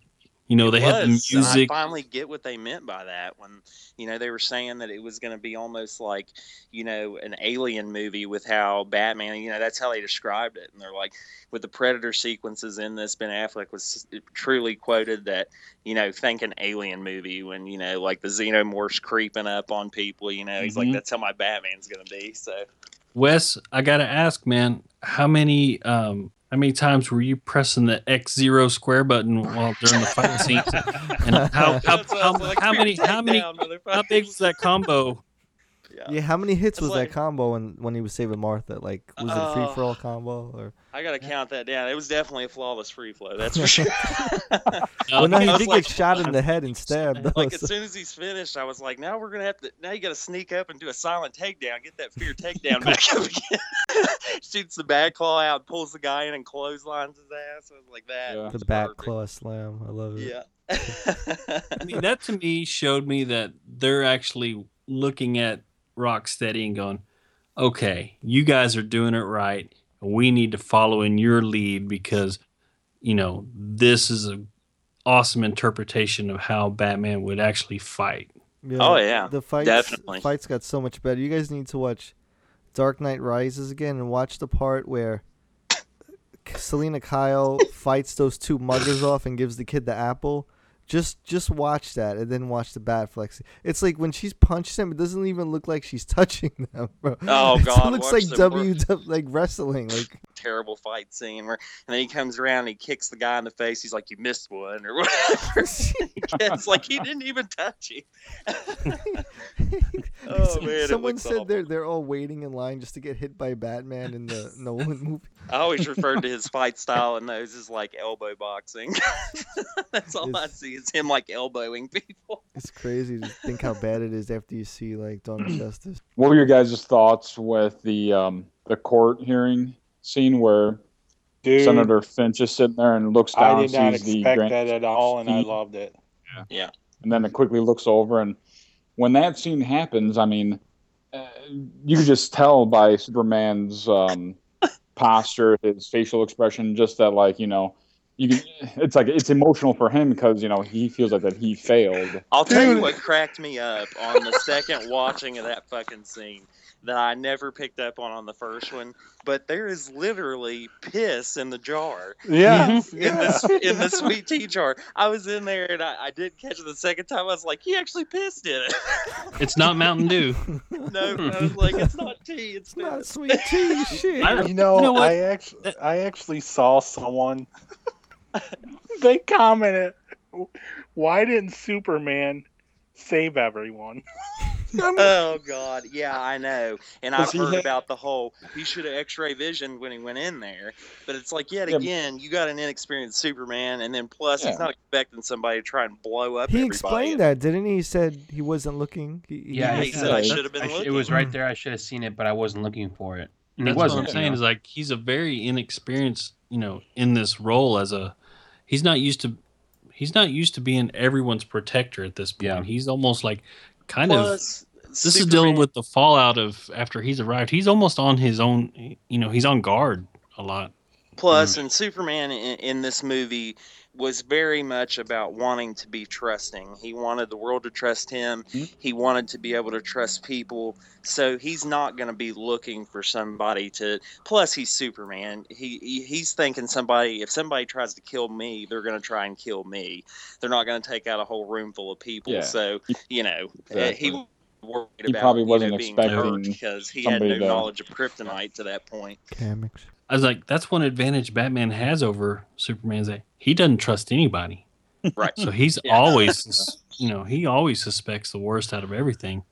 you know, they It had the music. I finally get what they meant by that when you know they were saying that it was going to be almost like you know an alien movie with how Batman. You know that's how they described it, and they're like with the Predator sequences in this. Ben Affleck was truly quoted that you know think an alien movie when you know like the xenomorphs creeping up on people. You know he's like Mhm. that's how my Batman's going to be. So Wes, I gotta ask, man, how many um how many times were you pressing the X zero square button while during the fight scenes? And how how, That's what how, like, how many how many down, how big was that combo? Yeah. Yeah, how many hits It's was like- that combo when when he was saving Martha? Like, was it a Uh, free for all combo or? I got to count that down. It was definitely a flawless free flow. That's for sure. well, no, he I was did like- get shot in the head and stabbed. Though, like as so- soon as he's finished, I was like, now we're gonna have to. Now you got to sneak up and do a silent takedown. Get that fear takedown back up again. Shoots the bad claw out, pulls the guy in, and clotheslines his ass. I was like that. Yeah. was the back perfect. claw slam. I love it. Yeah. I mean, that to me showed me that they're actually looking at Rocksteady and going, "Okay, you guys are doing it right. We need to follow in your lead because, you know, this is a awesome interpretation of how Batman would actually fight." yeah, Oh, yeah, the fights definitely. fights got so much better. You guys need to watch Dark Knight Rises again and watch the part where Selina Kyle fights those two muggers off and gives the kid the apple. Just just watch that and then watch the Batflex. It's like when she's punched him, it doesn't even look like she's touching them, bro. Oh, It God, looks watch like the W like wrestling. Like terrible fight scene where and then he comes around and he kicks the guy in the face. He's like, "You missed one," or whatever. it's like he didn't even touch him. oh man, someone said awful. they're they're all waiting in line just to get hit by Batman in the Nolan movie. I always referred to his fight style and those as like elbow boxing. That's all I see is him like elbowing people. It's crazy to think how bad it is after you see like Dawn of Justice. What were your guys' thoughts with the um, the court hearing scene where Dude, Senator Finch is sitting there and looks down, I did not sees the expect grand that at all, and I loved it. Yeah, and then it quickly looks over. And when that scene happens, I mean, uh, you could just tell by Superman's um, posture, his facial expression, just that, like, you know, you can, it's like it's emotional for him because you know he feels like that he failed. I'll tell you what cracked me up on the second watching of that fucking scene that I never picked up on on the first one. But there is literally piss in the jar. Yeah, mm-hmm. in this in the sweet tea jar. I was in there and I, I did catch it the second time. I was like, he actually pissed in it. It's not Mountain Dew. no, I was like, it's not tea, it's Not sweet tea, shit. I- You know, You know? I actually, I actually saw someone. they commented, "Why didn't Superman save everyone?" Oh god, yeah, I know. And I've Does he heard have- about the whole he should have X-ray vision when he went in there. But it's like yet Yeah. again, you got an inexperienced Superman, and then plus he's not expecting somebody to try and blow up. He everybody. explained that, didn't he? He said he wasn't looking. He, he- Yeah, Yeah, he he said said I should have been I sh- looking. it was right there. I should have seen it, but I wasn't looking for it. And That's he what wasn't. I'm you saying know. is like he's a very inexperienced, you know, in this role as a he's not used to he's not used to being everyone's protector at this point. Yeah. He's almost like kind of Plus, this is dealing with the fallout of after he's arrived. He's almost on his own, you know, he's on guard a lot. Plus, and Superman in, in this movie was very much about wanting to be trusting. He wanted the world to trust him. Mhm. He wanted to be able to trust people. So he's not going to be looking for somebody to. Plus, he's Superman. He, he he's thinking somebody. If somebody tries to kill me, they're going to try and kill me. They're not going to take out a whole room full of people. Yeah. So you know, uh, Exactly. he. Worried He about, probably wasn't know, being expecting because he had no somebody to- knowledge of kryptonite to that point. Comics. I was like, that's one advantage Batman has over Superman is that he doesn't trust anybody. Right. So he's Yeah. always, you know, he always suspects the worst out of everything.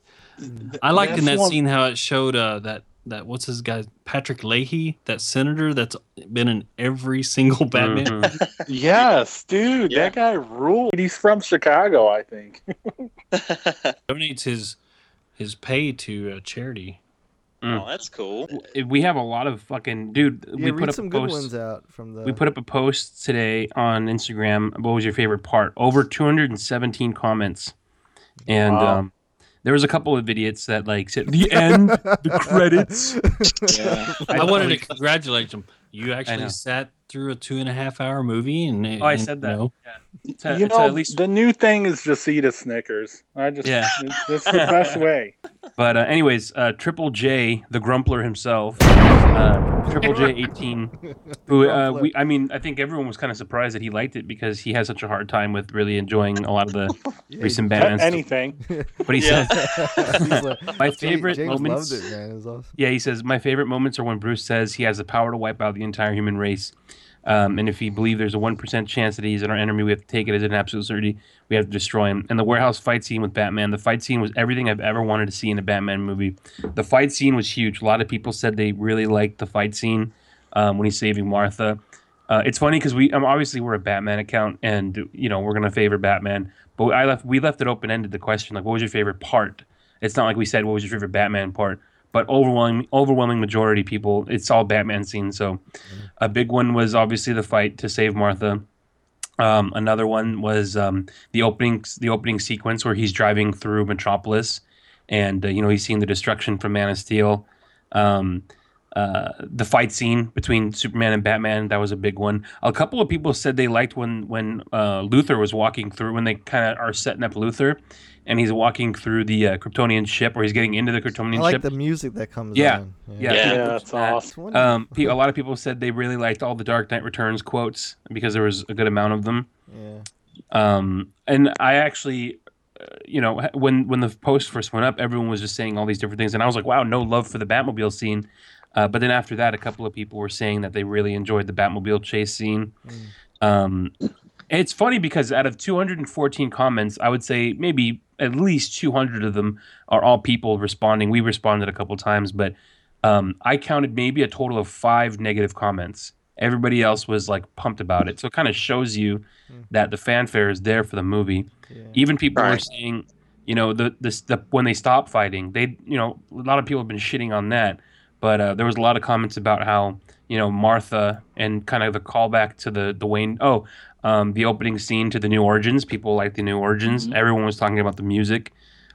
I liked in that one- scene how it showed uh, that that what's his guy Patrick Leahy, that senator that's been in every single Batman. Mhm. Yes, dude, Yeah. that guy ruled. He's from Chicago, I think. donates his his pay to a charity. Oh, that's cool. We have a lot of fucking dude. Yeah, we put up some a good post. ones out from the. We put up a post today on Instagram. What was your favorite part? Over 217 comments, and Wow. um, there was a couple of idiots that like said the end, the credits. Yeah. I wanted to congratulate them. You actually sat through a two and a half hour movie, and Oh, I and, said that. know, To, you know, at least the new thing is just eat a Snickers. I just, Yeah. it's, it's the best way. But uh, anyways, uh, Triple J, the Grumpler himself, uh, Triple J eighteen, who uh, we, I mean, I think everyone was kind of surprised that he liked it because he has such a hard time with really enjoying a lot of the Yeah, recent A- Batman anything. But he Yeah. said, He's like- my favorite James moments. loved it, man. It was awesome. Yeah, he says my favorite moments are when Bruce says he has the power to wipe out the entire human race, um, and if he believe there's a one percent chance that he's our enemy, we have to take it as an absolute certainty. We have to destroy him. And the warehouse fight scene with Batman, the fight scene was everything I've ever wanted to see in a Batman movie. The fight scene was huge. A lot of people said they really liked the fight scene um, when he's saving Martha. Uh, it's funny because we um, obviously we're a Batman account, and you know we're gonna favor Batman. But I left we left it open ended. The question like, what was your favorite part? It's not like we said what was your favorite Batman part, but overwhelming overwhelming majority people, it's all Batman scenes. So a big one was obviously the fight to save Martha. Um, another one was um, the opening the opening sequence where he's driving through Metropolis, and uh, you know he's seeing the destruction from Man of Steel. Um, uh, the fight scene between Superman and Batman that was a big one. A couple of people said they liked when when uh, Luthor was walking through when they kind of are setting up Luthor, and he's walking through the uh, Kryptonian ship or he's getting into the I Kryptonian like ship. the music that comes Yeah. on. Yeah. Yeah. Yeah, that's Uh, awesome. Um, a lot of people said they really liked all the Dark Knight Returns quotes because there was a good amount of them. yeah. Um, and I actually, uh, you know, when when the post first went up, everyone was just saying all these different things, and I was like, wow, no love for the Batmobile scene. Uh, but then after that, a couple of people were saying that they really enjoyed the Batmobile chase scene. Um, it's funny because out of 214 comments, I would say maybe at least 200 of them are all people responding. We responded a couple times, but um, I counted maybe a total of five negative comments. Everybody else was like pumped about it. So it kind of shows you that the fanfare is there for the movie. Even people were Right. saying, you know, the, the the when they stop fighting, they, you know, a lot of people have been shitting on that, but uh, there was a lot of comments about how, you know, Martha and kind of the callback to the the Wayne. Oh, um, the opening scene to the New Origins. People like the New Origins. Everyone was talking about the music.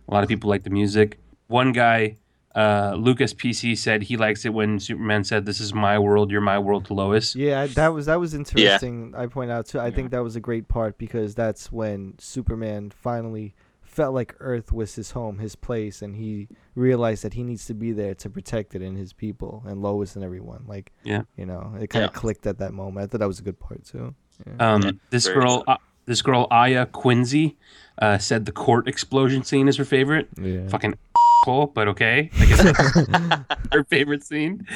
A lot of people like the music. One guy, uh, Lucas PC, said he likes it when Superman said, "This is my world, you're my world" to Lois. Yeah, that was that was interesting. Yeah. I point out too. I think that was a great part because that's when Superman finally felt like Earth was his home, his place, and he realized that he needs to be there to protect it and his people and Lois and everyone. Like, Yeah. you know, it kind of Yeah. clicked at that moment. I thought that was a good part too. Yeah. Um, this very girl, uh, this girl Aya Quincy, uh, said the court explosion scene is her favorite. yeah. Fucking hole, but okay. I guess that's her favorite scene.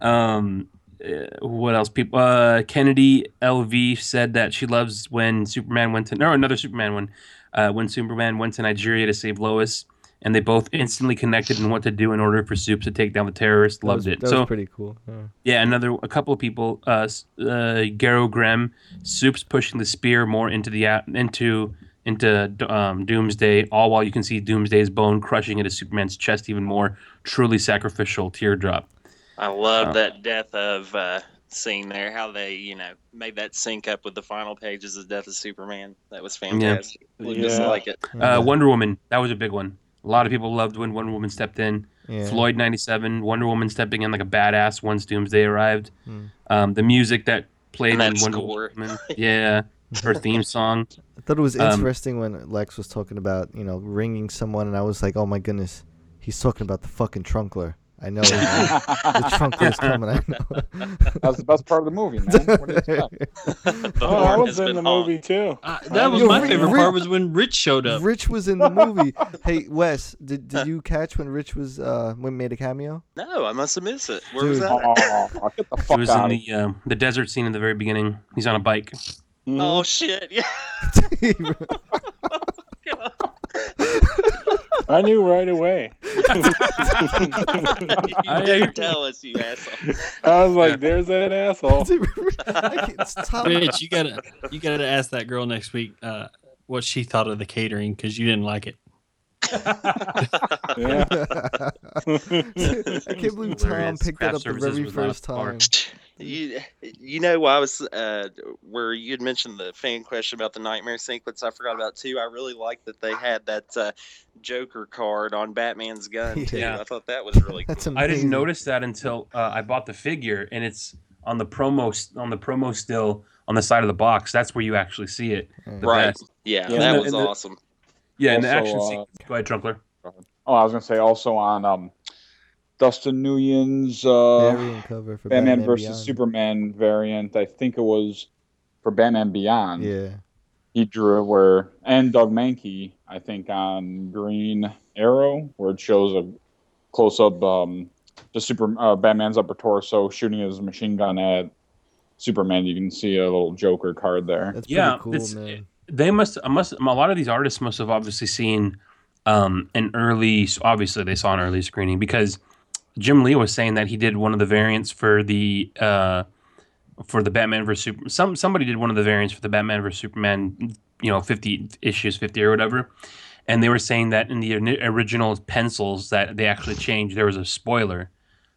Um, uh, what else? People. Uh, Kennedy LV said that she loves when Superman went to no another Superman one. Uh, when Superman went to Nigeria to save Lois, and they both instantly connected and what to do in order for Soups to take down the terrorists. That Loved was, it. That so was pretty cool. Yeah. yeah, another a couple of people. Uh, s- uh, Garo Grem, Soups pushing the spear more into the at- into into um, Doomsday, all while you can see Doomsday's bone crushing into Superman's chest even more. Truly sacrificial teardrop. I love Oh. that death of uh, scene there. How they, you know, made that sync up with the final pages of Death of Superman. That was fantastic. Looked just Yeah. like it. Uh, Wonder Woman, that was a big one. A lot of people loved when Wonder Woman stepped in. Yeah. Floyd ninety seven, Wonder Woman stepping in like a badass once Doomsday arrived. Hmm. Um, the music that played that in Wonder score. Woman, yeah, her theme song. I thought it was Um, interesting when Lex was talking about, you know, ringing someone, and I was like, oh my goodness, he's talking about the fucking trunkler. I know. the trunkler's coming. I know. That's the best part of the movie, man. What do you expect? The Oh, I was in the honked. movie too. Uh, that was Yo, my Ri- favorite part was when Rich showed up. Rich was in the movie. hey, Wes, did, did you catch when Rich was uh when made a cameo? No, I must have missed it. Where was that? at? Oh, get the It was out in the um, the desert scene in the very beginning. He's on a bike. Mhm. Oh shit! Yeah. I knew right away. you I- tell us, you asshole. I was like, "There's that asshole." I it's Tom- Rich, you gotta you gotta ask that girl next week uh, what she thought of the catering because you didn't like it. I can't believe Tom Hilarious. picked that up the very first time. You, you know, I was uh, where you had mentioned the fan question about the nightmare sequence. I forgot about too. I really liked that they had that uh, Joker card on Batman's gun too. Yeah. I thought that was really cool. That's amazing. I didn't notice that until uh, I bought the figure, and it's on the promo on the promo still on the side of the box. That's where you actually see it. The right? best. Yeah, Yeah, that the- was and the- awesome. Yeah, and the action uh, sequence. Go ahead, Trunkler. Oh, I was gonna say also on um, Dustin Nguyen's uh, Variant cover for Batman, Batman versus Beyond. Superman variant. I think it was for Batman Beyond. Yeah. He drew where and Doug Mahnke, I think on Green Arrow, where it shows a close up um, just super uh, Batman's upper torso shooting his machine gun at Superman. You can see a little Joker card there. That's pretty Yeah, cool, it's- man. They must must a lot of these artists must have obviously seen um, an early. Obviously, they saw an early screening because Jim Lee was saying that he did one of the variants for the uh, for the Batman vs. Some somebody did one of the variants for the Batman vs Superman. You know, fifty issues, fifty or whatever. And they were saying that in the original pencils that they actually changed, there was a spoiler,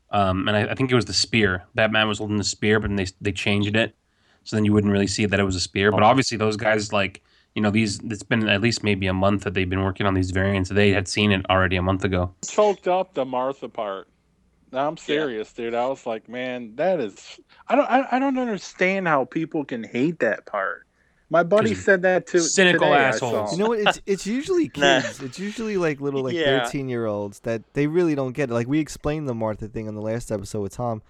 um, and I, I think it was the spear. Batman was holding the spear, but they they changed it, so then you wouldn't really see that it was a spear. But obviously, those guys like you know these. It's been at least maybe a month that they've been working on these variants. They had seen it already a month ago. choked up the Martha part. No, I'm serious, dude. I was like, man, that is. I don't. I, I don't understand how people can hate that part. My buddy said that too. cynical today, assholes. You know what? It's it's usually Nah. kids. It's usually like little like Yeah. thirteen year olds that they really don't get it. Like we explained the Martha thing on the last episode with Tom.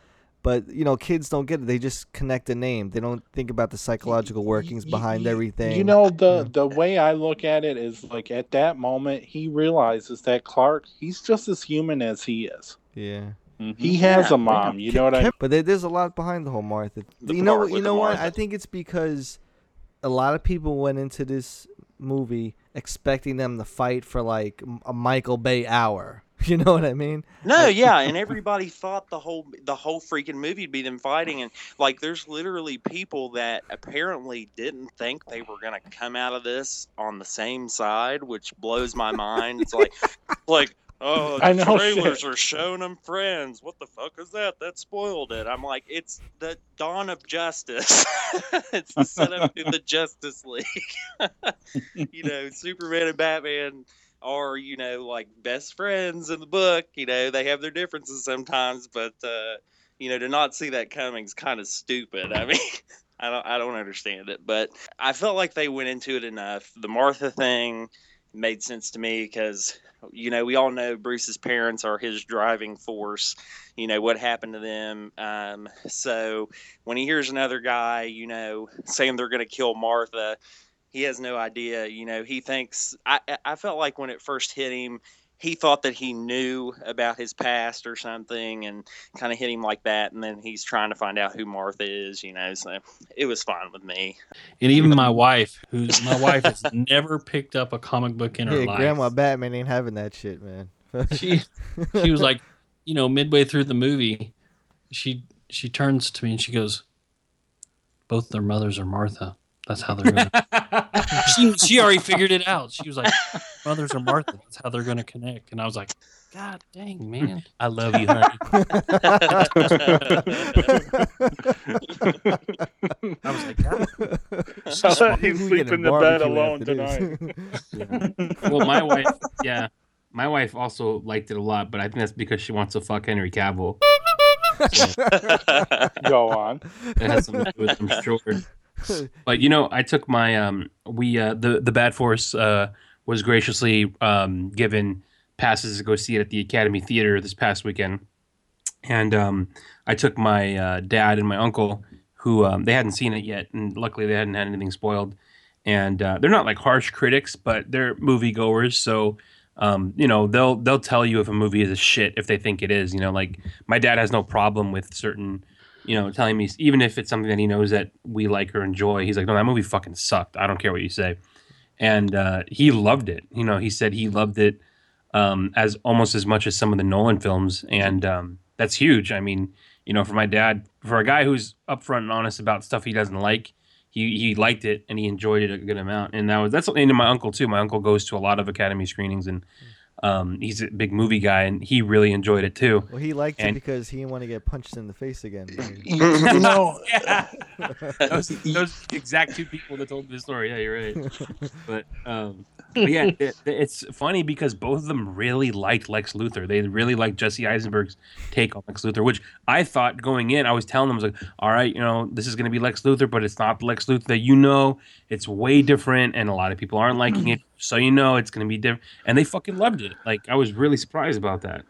But you know, kids don't get it. They just connect a name. They don't think about the psychological workings behind everything. You know the Yeah. the way I look at it is like at that moment he realizes that Clark he's just as human as he is. Yeah. He mm-hmm. has Yeah. a mom. You know what I? But there's a lot behind the whole Martha. The you know, what- you know what? Martha. I think it's because a lot of people went into this movie expecting them to fight for like a Michael Bay hour. You know what I mean? No, yeah, and everybody thought the whole the whole freaking movie'd be them fighting, and like there's literally people that apparently didn't think they were gonna come out of this on the same side, which blows my mind. It's like, like. Oh, I the know, trailers shit. are showing them friends. What the fuck is that? That spoiled it. I'm like, it's the dawn of justice. it's the setup to the Justice League. you know, Superman and Batman are you know like best friends in the book you know they have their differences sometimes but uh you know to not see that coming is kind of stupid i mean i don't i don't understand it but i felt like they went into it enough the martha thing made sense to me because you know we all know bruce's parents are his driving force you know what happened to them um so when he hears another guy you know saying they're going to kill martha he has no idea. You know, he thinks. I I- I felt like when it first hit him, he thought that he knew about his past or something, and kind of hit him like that. And then he's trying to find out who Martha is. You know, so it was fine with me. And even my wife, who's my wife, has never picked up a comic book in her Hey, life. Grandma Batman ain't having that shit, man. She she was like, you know, midway through the movie, she she turns to me and she goes, "Both their mothers are Martha. That's how they're gonna." she she already figured it out. She was like, "Mothers are Martha. That's how they're gonna connect." And I was like, "God dang, man." I love you, honey. I was like, God. I'll let you sleep in the bed alone after this. tonight. well, my wife, yeah, my wife also liked it a lot, but I think that's because she wants to fuck Henry Cavill. Go on. It has something to do with, I'm sure. But you know, I took my um, we uh, the the Bat Force uh was graciously um given passes to go see it at the Academy Theater this past weekend, and um, I took my uh, dad and my uncle who um, they hadn't seen it yet, and luckily they hadn't had anything spoiled. And uh, they're not like harsh critics, but they're moviegoers, so um, you know they'll they'll tell you if a movie is a shit if they think it is. You know, like my dad has no problem with certain, you know, telling me even if it's something that he knows that we like or enjoy. He's like, no, that movie fucking sucked. I don't care what you say, and uh, he loved it. You know, he said he loved it um, as almost as much as some of the Nolan films, and um, that's huge. I mean, you know, for my dad, for a guy who's upfront and honest about stuff he doesn't like, he he liked it and he enjoyed it a good amount. And that was that's and my uncle too. My uncle goes to a lot of Academy screenings and um, he's a big movie guy and he really enjoyed it too. well, he liked it because he didn't want to get punched in the face again. You know, yeah, those, those exact two people that told me the story. Yeah, you're right. But um, but yeah, it, it's funny because both of them really liked Lex Luthor. They really liked Jesse Eisenberg's take on Lex Luthor, which I thought going in, I was telling them, I was like, all right, you know, this is going to be Lex Luthor, but it's not the Lex Luthor that you know. It's way different, and a lot of people aren't liking it. So you know, it's going to be different, and they fucking loved it. Like I was really surprised about that.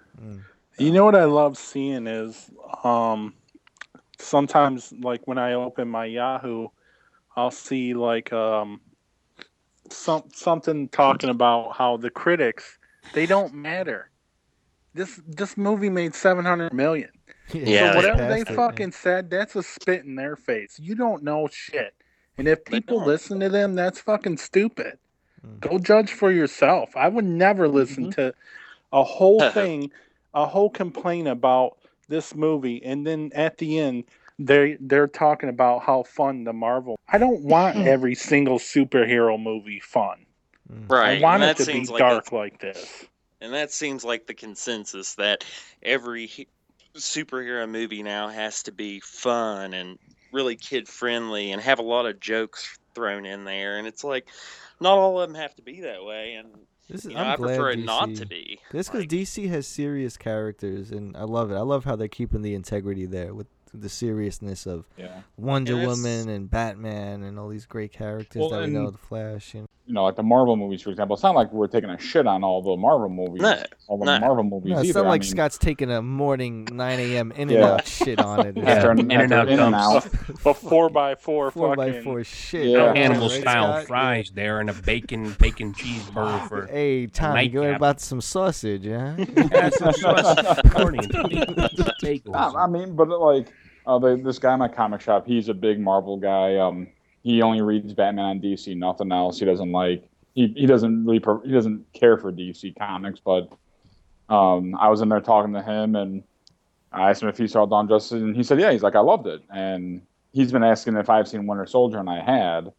You know what I love seeing is um sometimes like when I open my Yahoo, I'll see like um some something talking about how the critics they don't matter. This this movie made seven hundred million. Yeah, so whatever they passed it, fucking said, that's a spit in their face. You don't know shit. And if people listen to them, that's fucking stupid. Mm. Go judge for yourself. I would never listen to a whole thing, a whole complaint about this movie, and then at the end they they're talking about how fun the Marvel. I don't want every single superhero movie fun. Right. I want and it that to be seems like dark like this. And that seems like the consensus that every he- superhero movie now has to be fun and really kid friendly and have a lot of jokes thrown in there. And it's like, not all of them have to be that way. And This is, you know, I prefer it DC, not to be. This because Like, DC has serious characters, and I love it. I love how they're keeping the integrity there with the seriousness of Yeah. Wonder And Woman and Batman and all these great characters Well, that we know, the Flash. And you know, like the Marvel movies, for example. It's not like we're taking a shit on all the Marvel movies. No, all the no. Marvel movies No, it's either. not I like mean, Scott's taking a morning 9 a.m. in and Yeah. out shit on it. Yeah. after, In and after out in and out. a four by four, four by four shit. Yeah. on Animal right, style Scott? fries there and a bacon bacon cheeseburger for Hey, Tom, you going about some sausage, huh? That's some sauce this morning. I mean, but like, uh, the, this guy in my comic shop, he's a big Marvel guy. Um, he only reads Batman on DC, nothing else. He doesn't like. He, he doesn't really he doesn't care for DC comics. But um, I was in there talking to him, and I asked him if he saw Dawn of Justice, and he said, yeah. He's like, I loved it, and he's been asking if I've seen Winter Soldier, and I had.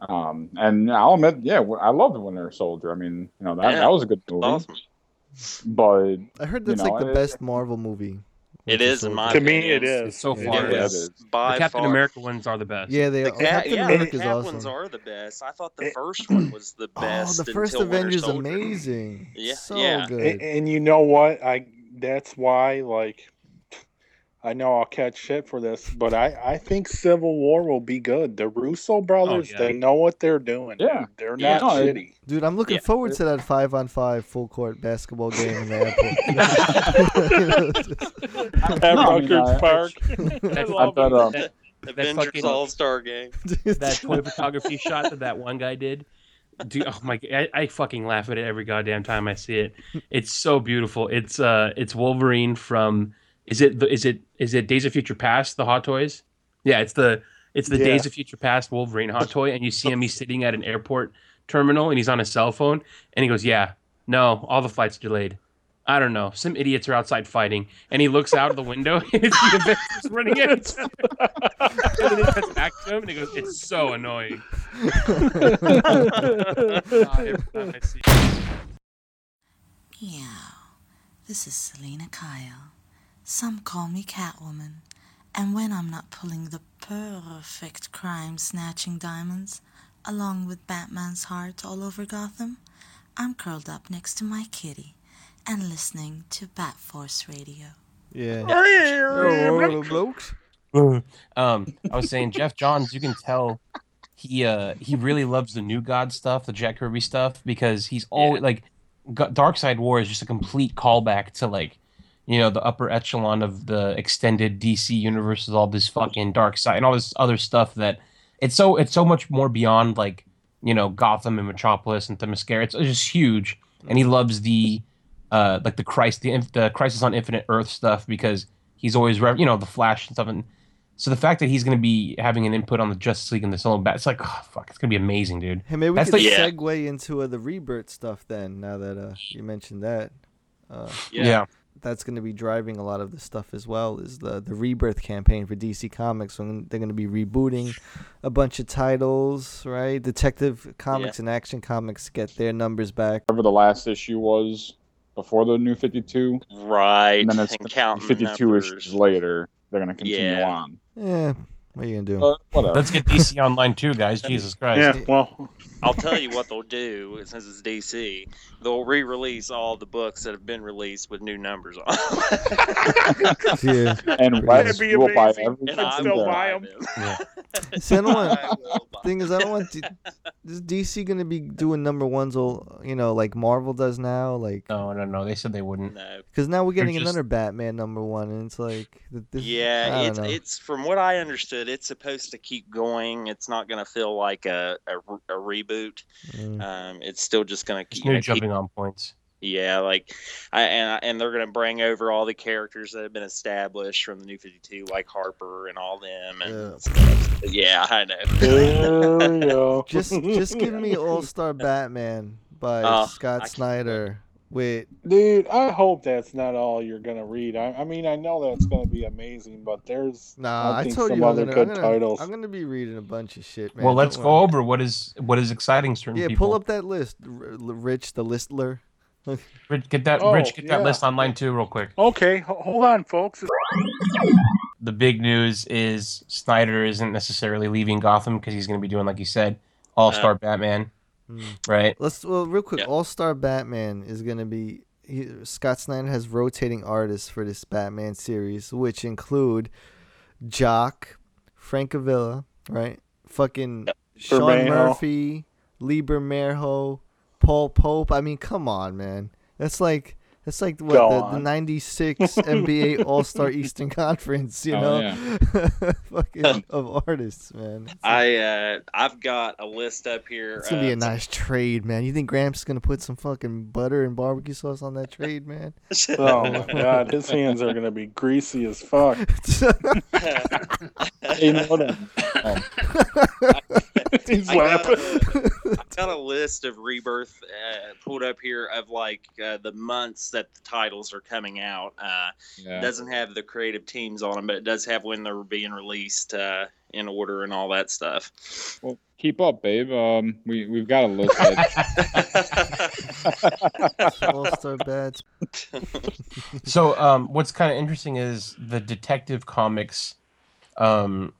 Um, and I'll admit, yeah, I loved Winter Soldier. I mean, you know, that, Yeah, that was a good movie. Awesome. But I heard You that's know, like the it- best Marvel movie. It Winter is in my Soldier. To me, it is. It's so far. It yeah, is it is. by The Captain far. America ones are the best. Yeah, they The are. Cap, Captain yeah, America's the Cap awesome. ones are the best. I thought the It- first one was the oh, best. oh, the first Avengers amazing. Yeah, so yeah. good. And, and you know what? I that's why like I know I'll catch shit for this, but I I think Civil War will be good. The Russo brothers, yeah. they know what they're doing. Yeah. they're Yeah. not No, shitty. Dude, I'm looking Yeah. forward to that five on five full court basketball game in the airport. At No, I mean, Rucker I- Park. I I love bet, um, that, Avengers All Star Game. that toy photography shot that that one guy did. Dude, oh my! I, I fucking laugh at it every goddamn time I see it. It's so beautiful. It's uh, it's Wolverine from. Is it the? Is it is it Days of Future Past? The Hot Toys. Yeah, it's the it's the Yeah. Days of Future Past Wolverine hot toy, and you see him. He's sitting at an airport terminal, and he's on his cell phone, and he goes, "Yeah, no, all the flights are delayed." I don't know. Some idiots are outside fighting, and he looks out of the window, and it's the Avengers running at each and then he cuts back to him, and he goes, "It's so annoying." God, every time I see. Meow. This is Selina Kyle. Some call me Catwoman. And when I'm not pulling the perfect crime snatching diamonds, along with Batman's heart all over Gotham, I'm curled up next to my kitty and listening to Bat Force Radio. yeah. Oh, blokes. um, I was saying Geoff Johns. You can tell he uh he really loves the New God stuff, the Jack Kirby stuff, because he's always like Darkseid War is just a complete callback to like you know the upper echelon of the extended DC universe with all this fucking Darkseid and all this other stuff that it's so it's so much more beyond like you know Gotham and Metropolis and Themyscira. It's, it's just huge, and he loves the uh like the Christ the the Crisis on Infinite Earth stuff because he's always re- you know the Flash and stuff and. So the fact that he's going to be having an input on the Justice League and this whole bat, it's like, oh, fuck, it's going to be amazing, dude. Hey, maybe we That's could like- Yeah. segue into uh, the rebirth stuff then. Now that uh, you mentioned that, uh, Yeah. That's going to be driving a lot of the stuff as well. Is the the rebirth campaign for DC Comics? When they're going to be rebooting a bunch of titles, right? Detective Comics and Action Comics get their numbers back. whatever the last issue was before the new 52, Right. and then it's and 52 numbers. issues later. They're going to continue Yeah. on. Yeah, what are you gonna do? But whatever. Let's get DC Online too, guys. Jesus Christ. Yeah, well, I'll tell you what they'll do since it's DC. They'll re-release all the books that have been released with new numbers on. yeah. and Wes That'd be will buy amazing. everything and I'd I still will buy buy 'em. them. See, I don't want. I Thing is, I don't want. D- is DC gonna be doing number ones, all you know, like Marvel does now, like No, no, no. They said they wouldn't. No. because now we're getting just- another Batman number one, and it's like, th- this, I Yeah, don't it's know. it's from what I understood, it's supposed to keep going. It's not going to feel like a, a, a reboot. Mm. Um, it's still just going to keep, new you keep jumping on points. Yeah, like, I, and and they're gonna bring over all the characters that have been established from the New Fifty Two, like Harper and all them, and Yeah. Yeah, I know. there you just just give me All Star Batman by I Scott can't Snyder with Dude, I hope that's not all you're gonna read. I, I mean, I know that's gonna be amazing, but there's nah. I I, think told some you I'm other gonna, good I'm gonna, titles. I'm gonna be reading a bunch of shit, man. well, let's Don't go worry. over what is what is exciting certain Yeah, people. pull up that list, R- R- Rich the Listler. Rich, get that. Oh, Rich, get that list online too, real quick. okay. ho- hold on, folks. The big news is Snyder isn't necessarily leaving Gotham because he's going to be doing, like you said, All Star Batman, Hmm. right? Let's well real quick. Yeah. All Star Batman is gonna be. He, Scott Snyder has rotating artists for this Batman series, which include Jock, Francavilla, right? Fucking Sean Bermejo. Murphy, Lee Bermejo, Paul Pope. I mean, come on, man. That's like that's like what Go the, the '96 NBA All Star Eastern Conference. You Oh, know, yeah. fucking of artists, man. It's, I uh, I've got a list up here. it's gonna be uh, a nice trade, man. You think Gramps is gonna put some fucking butter and barbecue sauce on that trade, man? Oh my god, his hands are gonna be greasy as fuck. Hey, no, no. Um, He's I got, a, I got a list of rebirth uh, pulled up here of like uh, the months that the titles are coming out. Uh, yeah. Doesn't have the creative teams on them, but it does have when they're being released uh, in order and all that stuff. Well, keep up, babe. Um, we we've got a list. That, All Star bats. So, um, what's kind of interesting is the Detective Comics. Um,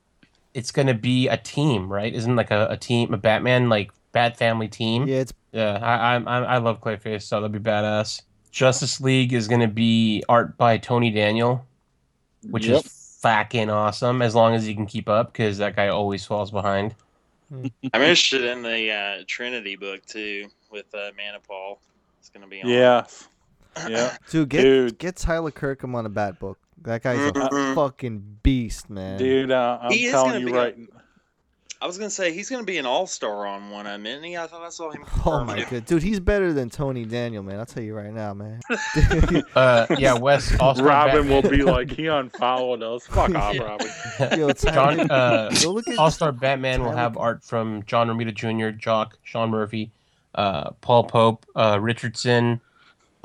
it's going to be a team, right? Isn't like a, a team, a Batman like Bat Family team? Yeah, it's Yeah, I I I I love Clayface, so that'd be badass. Justice League is going to be art by Tony Daniel, which Yep. is fucking awesome. As long as he can keep up, because that guy always falls behind. I'm interested in the uh, Trinity book too with uh, Manapul. It's going to be on. Yeah. Yeah. dude. Get Dude. get Tyler Kirkham on a bat book. That guy's a Mhm. fucking beast, man. Dude, uh, I'm He telling gonna you be right. I was going to say he's going to be an all star on one of them, isn't he? I thought I saw him. Oh my confirmed. god, dude, he's better than Tony Daniel, man. I'll tell you right now, man. Uh, yeah, Wes. All-Star Robin will be like, he unfollowed us. Fuck off, Robin. Yo, John, uh, go look at All Star Batman will have art from John Romita Jr., Jock, Sean Murphy, uh, Paul Pope, uh, Richardson,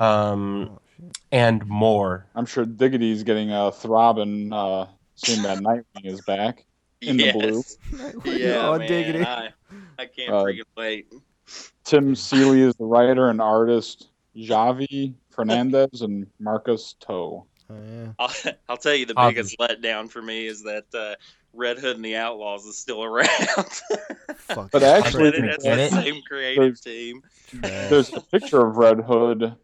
um, Oh, and more. I'm sure Diggity's getting a throbbing. Uh, seeing that Nightwing is back in the blue. Nightwing, Yeah, oh, man, diggity. I, I can't Uh, freaking wait. Tim Seeley is the writer and artist. Javi Fernandez and Marcus To. Oh, yeah. I'll, I'll tell you the Obvi. biggest letdown for me is that uh, Red Hood and the Outlaws is still around. But actually- But it- it's the same creative team. There's a picture of Red Hood.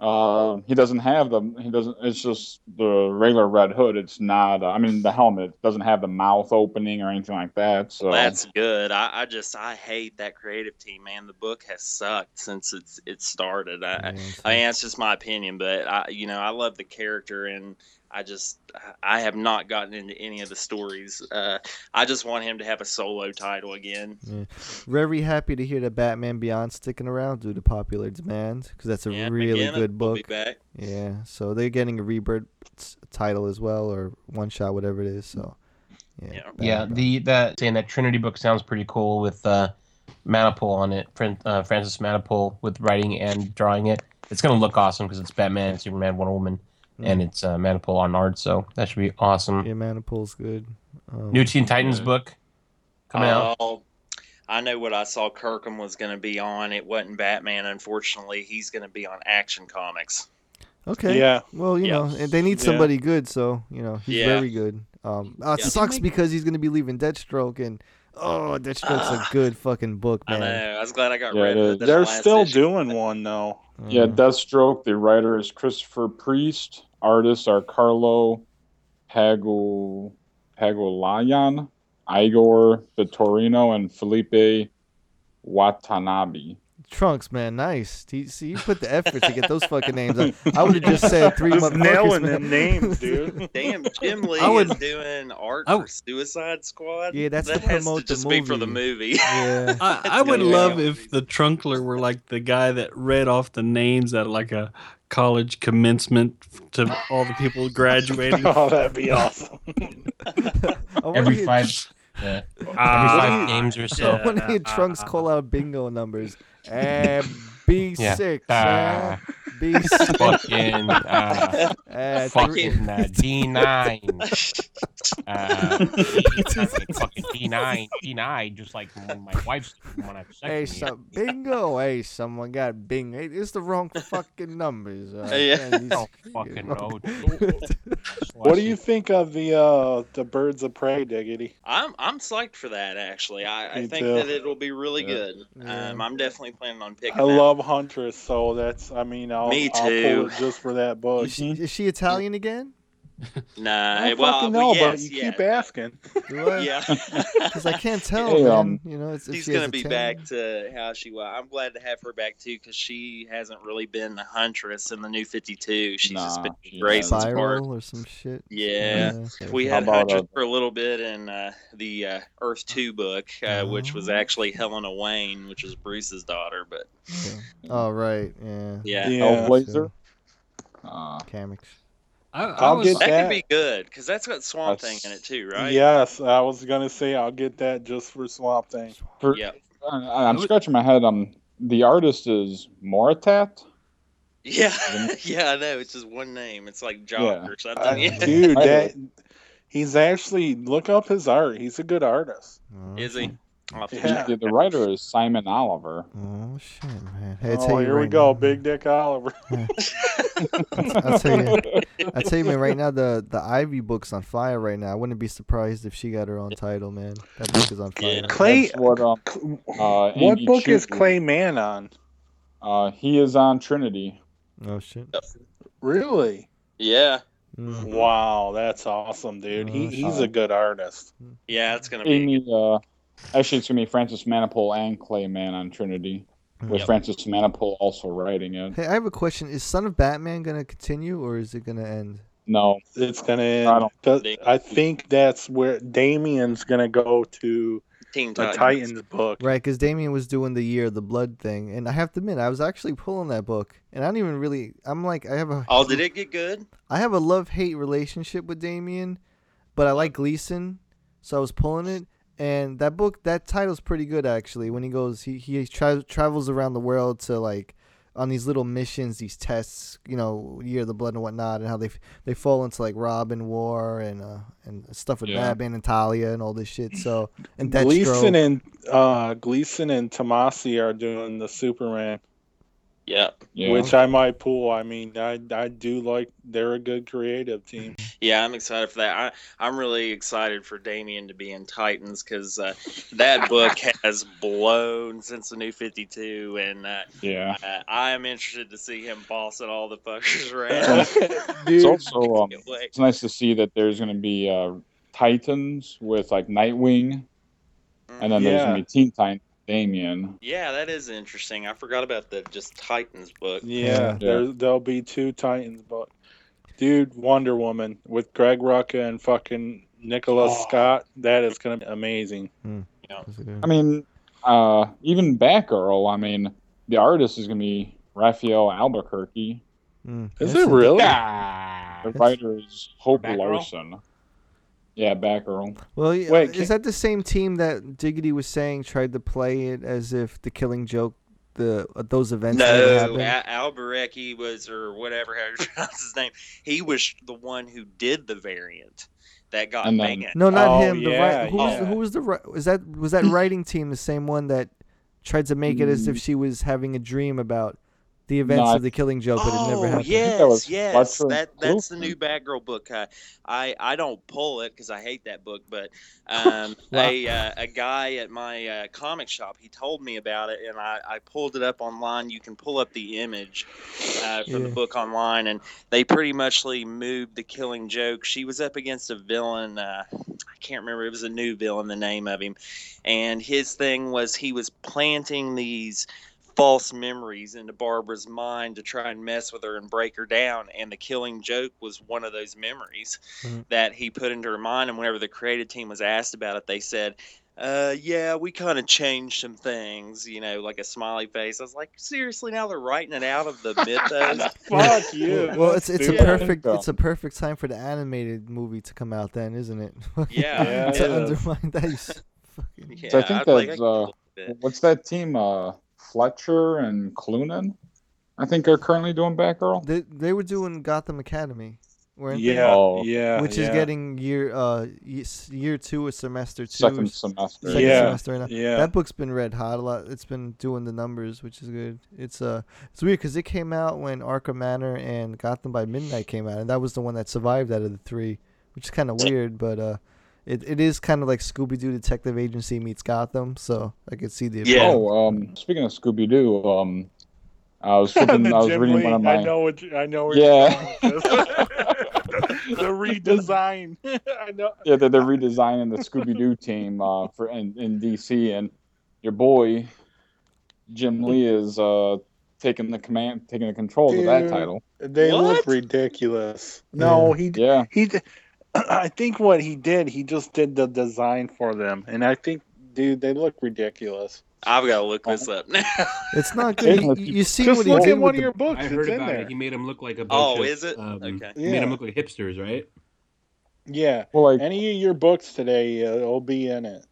Uh, he doesn't have the. He doesn't. It's just the regular Red Hood. It's not. Uh, I mean, the helmet doesn't have the mouth opening or anything like that. So That's good. I, I just I hate that creative team, man. The book has sucked since it's it started. I, Yeah, I it's- I mean, that's just my opinion, but I, you know, I love the character, and I just, I have not gotten into any of the stories. Uh, I just want him to have a solo title again. Very happy to hear that Batman Beyond sticking around due to popular demand because that's a Yeah, really McGinnis good will book. Be back. Yeah, so they're getting a rebirth title as well, or one shot, whatever it is. So, yeah, Yeah. Yeah, the that saying that Trinity book sounds pretty cool with uh, Manapul on it. Uh, Francis Manapul with writing and drawing it. It's gonna look awesome because it's Batman, Superman, Wonder Woman, and it's uh, Manapul on art. So that should be awesome. yeah, Manapul's good. Um, New Teen Titans Yeah. book coming out. Oh, I know what I saw Kirkham was going to be on. It wasn't Batman, unfortunately. He's going to be on Action Comics. Okay. Yeah. Well, you Yeah. know, and they need Yeah. somebody good, so you know he's Yeah. very good. Um, uh, it Yeah. sucks because he's gonna be leaving Deathstroke, and oh, Deathstroke's a Ah. good fucking book, I man. know. I was glad I got Yeah, rid it of it. They're still doing one, though. yeah, Uh, Deathstroke. The writer is Christopher Priest. Artists are Carlo Pago Pagulayan, Igor Vitorino, and Felipe Watanabe. Trunks, man, nice. He, see, you put the effort to get those fucking names. I, I would have just said three Just motherfuckers. nailing man. them names, dude. Damn, Jim Lee I would- is doing art I for Suicide Squad. Yeah, that's that to has promote to the just be for the movie. movie. Yeah. I, I would gonna love a- if the trunkler were like the guy that read off the names at like a college commencement to all the people graduating. oh, that'd be awesome. Every five, yeah, every Ah, five games or I so. want to hear Trunks call out bingo numbers. And B6, Yeah. uh, B6, fucking uh, uh, fucking uh, D nine, uh, fucking D nine, D nine, just like when my wife's when I was Hey, second some bingo. Hey, someone got bingo. Hey, it's the wrong fucking numbers. Uh, Yeah. man, these- Oh, fucking road. What do you think of the uh the Birds of Prey, Diggity? I'm I'm psyched for that. Actually, I, I think too. that it'll be really Yeah. good. Yeah. Um, I'm definitely planning on picking. I that. love Huntress, so that's I mean I'll, Me I'll pull too. it just for that book. Is she, hmm? is she Italian again? Nah, I well, fucking well, know, yes, but you yeah. keep asking. Do I? Yeah. Because I can't tell, Hey, man. um, you know, it's, She's gonna be tan. back to how she was. I'm glad to have her back too because she hasn't really been the huntress in the new 52. She's just been she Grayson's part. Spyral or some shit. Yeah. We had about, Huntress uh, for a little bit in uh, the uh, Earth 2 book, uh, which was actually Helena Wayne, which is Bruce's daughter. But Oh right, yeah. Yeah. Yeah. Hellblazer. Uh, Comics. I, I I'll get that that. could be good because that's got Swamp That's- Thing in it too, right? Yes, I was gonna say I'll get that just for Swamp Thing. for, Yep. I, I'm scratching my head. Um, the artist is Moritat. Yeah. yeah, I know. It's just one name. It's like Jock Yeah. or Uh, something. yeah. dude, that he's actually look up his art. He's a good artist. Is he? I'll have to Yeah. The, the writer is Simon Oliver. Oh shit, man. Hey, Oh, you here we go, now, Big Dick Oliver. I'll tell you, I tell you, man. Right now, the the Ivy book's on fire. Right now, I wouldn't be surprised if she got her own title, man. That book is on fire. Yeah. Clay, what um, uh, what Amy book is Clay Mann on? Uh, he is on Trinity. Oh shit. Really? Yeah. Mm. Wow, that's awesome, dude. Oh, He he's a good artist. Yeah, it's going to be. Amy, uh, actually, it's gonna be Francis Manapul and Clay Clayman on Trinity, with Yep. Francis Manapul also writing it. Hey, I have a question. Is Son of Batman gonna continue or is it gonna end? No, It's gonna I end. don't- I think that's where Damian's gonna go to Teen the Titans. Titans book. Right, because Damian was doing the Year of the Blood thing, and I have to admit, I was actually pulling that book, and I don't even really. I'm like, I have a. Oh, did it get good? I have a love hate relationship with Damian, but I like Gleason, so I was pulling it. And that book, that title's pretty good actually. When he goes, he he tra- travels around the world to like on these little missions, these tests, you know, Year of the Blood and whatnot, and how they they fall into like Robin War and uh and stuff with Yeah. Batman and Talia and all this shit. So and Gleason and uh, Gleason and Tomasi are doing the Superman, Yeah. yeah. which I might pull. I mean, I I do like they're a good creative team. Yeah, I'm excited for that. I, I'm really excited for Damian to be in Titans because uh, that book has blown since the new 52, and uh, yeah. uh, I am interested to see him bossing all the fuckers around. Dude, It's also um, it's nice to see that there's gonna be uh, Titans with like Nightwing, and then there's gonna be Teen Titan Damian. Yeah, that is interesting. I forgot about the just Titans book. yeah, Yeah. there there'll be two Titans, book. dude, Wonder Woman with Greg Rucka and fucking Nicholas Oh. Scott, that is gonna be amazing. Yeah. I mean, uh, even Batgirl. I mean, the artist is gonna be Rafael Albuquerque. Mm, Is that's it a- really? The writer is Hope Batgirl? Larson. Yeah, Batgirl. Well, Wait, is can- that the same team that Diggity was saying tried to play it as if the Killing Joke, the uh, those events never No, happened? Al- Albuquerque was, or whatever, how you pronounce his name. He was the one who did the variant that got And then- banned. No, not Oh, him. The yeah, ri- who was who was the ri- was that was that writing team the same one that tried to make it as if she was having a dream about the events No, of the Killing Joke, but it never Oh happened. yes, was yes, that that's the Klufman. new Batgirl book. Uh, I I don't pull it because I hate that book, but um, Wow. a uh, a guy at my uh, comic shop he told me about it, and I, I pulled it up online. You can pull up the image uh, for the book online, and they pretty muchly moved the Killing Joke. She was up against a villain. Uh, I can't remember. It was a new villain. The name of him, and his thing was he was planting these false memories into Barbara's mind to try and mess with her and break her down. And the killing joke was one of those memories Mhm. that he put into her mind. And whenever the creative team was asked about it, they said, uh, yeah, we kind of changed some things, you know, like a smiley face. I was like, seriously, now they're writing it out of the mythos. Fuck you. Well, it's it's a perfect Yeah. it's a perfect time for the animated movie to come out then, isn't it? Yeah, Yeah, to it is. undermine that. fucking- yeah, So I think I'd like- that's, I uh. What's that team? Uh, Fletcher and Cloonan, I think are currently doing Batgirl. They they were doing Gotham Academy, weren't Yeah, Oh. yeah, they? Which is getting year uh year two or semester two. Second semester. second Yeah, semester right now. yeah. That book's been red hot a lot. It's been doing the numbers, which is good. It's uh, it's weird because it came out when Arkham Manor and Gotham by Midnight came out, and that was the one that survived out of the three, which is kind of weird. But uh, it, it is kind of like Scooby Doo Detective Agency meets Gotham, so I could see the Yeah. Oh, um, speaking of Scooby Doo, um, I was flipping, I was Jim reading Lee, one of my. I know what you, I know where Yeah. you're going with this. the redesign. I know. Yeah, they're, they're redesigning the Scooby Doo team uh, for in, in DC, and your boy Jim Lee is uh, taking the command, taking the controls of that title. They look ridiculous. No, he Yeah, he. D- I think what he did, he just did the design for them, and I think, dude, they look ridiculous. I've got to look this up now. It's not good. You, you see Just what he look did at one of your the, books. I It's heard in about there. it. He made him look like a bunch Oh, of, is it? Um, Okay. He made Yeah. him look like hipsters, right? Yeah, well, like any of your books today, uh, will be in it.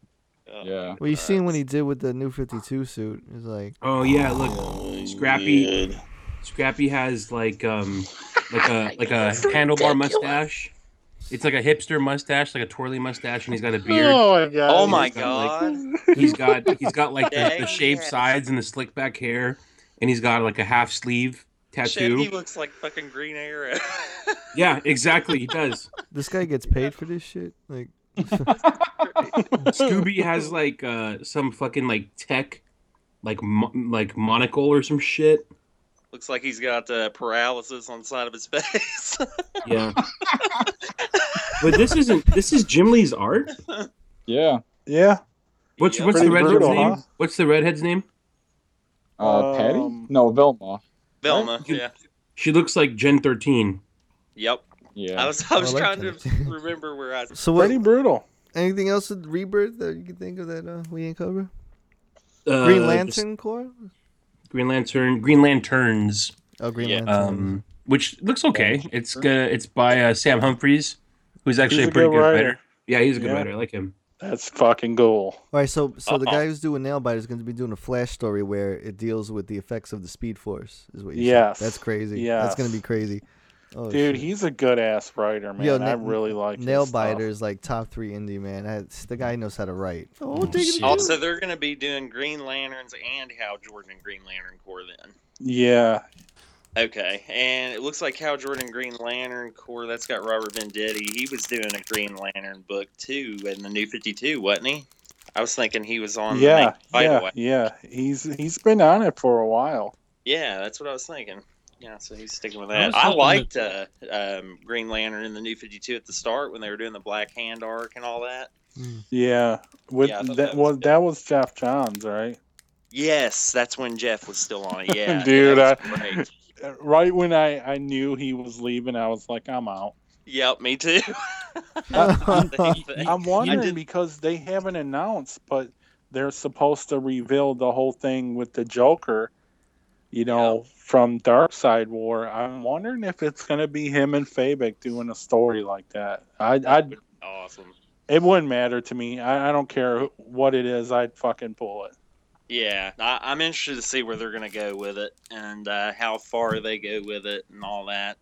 Oh, yeah, well, you seen what he did with the new Fifty Two suit. It's like Oh yeah, look, Scrappy. Scrappy has like um like a like a handlebar mustache. It's like a hipster mustache, like a twirly mustache, and he's got a beard. Oh my god! Oh my He's got, like, god. He's got he's got like the, the shaved yes. sides and the slick back hair, and he's got like a half sleeve Shit, tattoo. he looks like fucking Green Arrow. Yeah, exactly. He does. this guy gets paid for this shit. Like Scooby has like uh some fucking like tech, like mo- like monocle or some shit. Looks like he's got uh, paralysis on the side of his face. Yeah. but this isn't. This is Jim Lee's art. yeah. Yeah. What's Yeah. what's the redhead's brutal, name? huh? What's the redhead's name? Uh, Patty? Um, No, Velma. Velma. You- Yeah. She looks like Gen thirteen. Yep. Yeah. I was I was like trying that. to remember where I. so, what? Pretty brutal. Anything else with Rebirth that you can think of that uh, we ain't cover? Uh, Green just Lantern Corps. Green Lantern. Green Lanterns. Oh, Green Yeah. Lantern. Um, which looks okay. It's gonna. It's by uh, Sam Humphries, who's actually He's a a pretty good good writer. writer. Yeah, he's a good Yeah. writer. I like him. That's fucking cool. All right, so so the Uh-oh. guy who's doing Nailbiter is going to be doing a Flash story where it deals with the effects of the Speed Force. Is what you Yes. said. That's crazy. Yeah, that's going to be crazy. Oh, Dude, shit. he's a good ass writer, man. Yo, I really like his Nailbiter stuff. like top three indie man. I, the guy knows how to write. Oh, take it oh, shit. Also, they're going to be doing Green Lanterns and Hal Jordan and Green Lantern Corps then. Yeah. Okay, and it looks like Hal Jordan Green Lantern Corps. That's got Robert Venditti. He was doing a Green Lantern book too in the New Fifty Two, wasn't he? I was thinking he was on. Yeah, main yeah, yeah. He's he's been on it for a while. Yeah, that's what I was thinking. Yeah, so he's sticking with that. I, hoping liked uh, um, Green Lantern in the New Fifty Two at the start when they were doing the Black Hand arc and all that. Yeah, with Yeah, that, that was was good. that was Geoff Johns, right? Yes, that's when Geoff was still on it. Yeah, Dude, that was. Uh, Right when I I knew he was leaving, I was like, I'm out. Yep, me too. I'm wondering did- because they haven't announced, but they're supposed to reveal the whole thing with the Joker, you know, from Darkseid War. I'm wondering if it's gonna be him and Fabok doing a story like that. I I awesome. it wouldn't matter to me. I, I don't care what it is. I'd fucking pull it. Yeah, I, I'm interested to see where they're going to go with it and uh, how far they go with it and all that.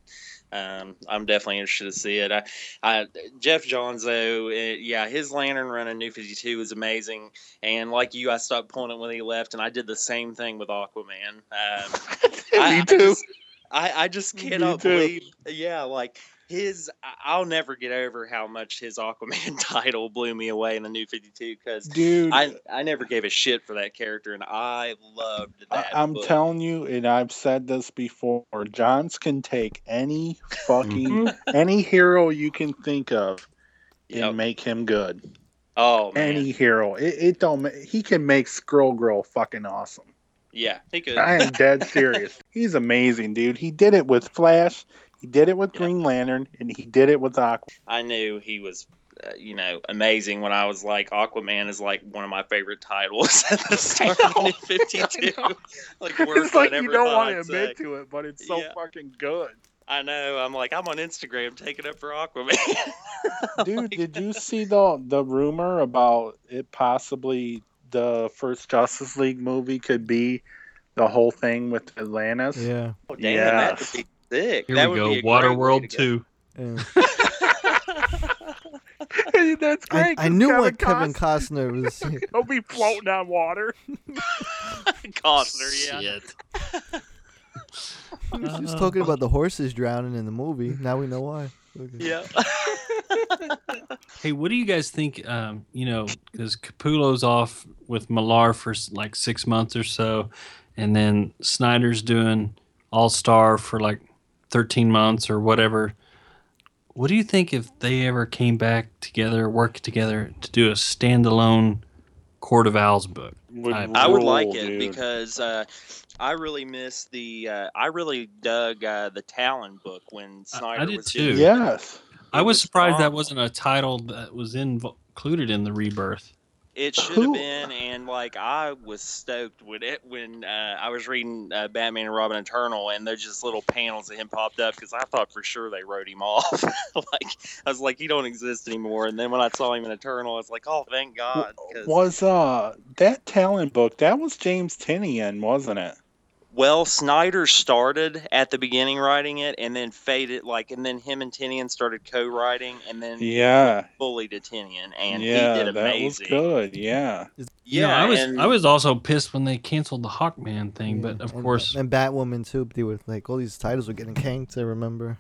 Um, I'm definitely interested to see it. I, I, Geoff Johns, though, uh, yeah, his Lantern run in New 52 is amazing. And like you, I stopped pulling it when he left, and I did the same thing with Aquaman. Um, I, me I too. just- I, I just cannot believe. Yeah, like his. I- I'll never get over how much his Aquaman title blew me away in the New Fifty Two because Dude, I I never gave a shit for that character, and I loved I, that. I'm book. telling you, and I've said this before. Johns can take any fucking mm-hmm. any hero you can think of and make him good. Oh man, Any hero, it, it don't. He can make Squirrel Girl fucking awesome. yeah, he could. I am dead serious. He's amazing, dude. He did it with Flash. He did it with Yeah. Green Lantern, and he did it with Aqua. I knew he was, uh, you know, amazing when I was like, Aquaman is like one of my favorite titles at the start of New Fifty Two. like words It's like you don't want to I'd admit to it, but it's so Yeah. fucking good. I know. I'm like, I'm on Instagram taking up for Aquaman. Dude, did you see the the rumor about it possibly the first Justice League movie could be the whole thing with Atlantis? Yeah. Oh, damn, that Yes. would be sick. Here that we would go. a great way Waterworld 2. yeah. That's I, great. I 'cause knew Kevin what Kevin Costner- Costner was. He'll be floating on water. Costner, yeah. Shit. He was just talking about the horses drowning in the movie. Now we know why. Okay. Yeah. Hey, what do you guys think? Um, you know, because Capullo's off with Millar for like six months or so, and then Snyder's doing All Star for like thirteen months or whatever. what do you think if they ever came back together, worked together to do a standalone Court of Owls book? I- I would like it dude. because uh, I really miss the. Uh, I really dug uh, the Talon book when Snyder I- I did was too. doing it. Yes. I was was surprised that wasn't a title that was in, included in the rebirth. It should have been, and like I was stoked with it when uh, I was reading uh, Batman and Robin Eternal, and there's just little panels of him popped up because I thought for sure they wrote him off. like I was like, he don't exist anymore. And then when I saw him in Eternal, I was like, oh, thank God. 'cause- Was uh that Talon book that was James Tynion, wasn't it? Well, Snyder started at the beginning writing it, and then faded like, and then him and Tynion started co-writing, and then Yeah. fully to Tynion, and yeah, he did amazing. that was good. Yeah. You Yeah, know, I was and- I was also pissed when they canceled the Hawkman thing, but of and, course, and Batwoman too. They were like all these titles were getting canked. I remember.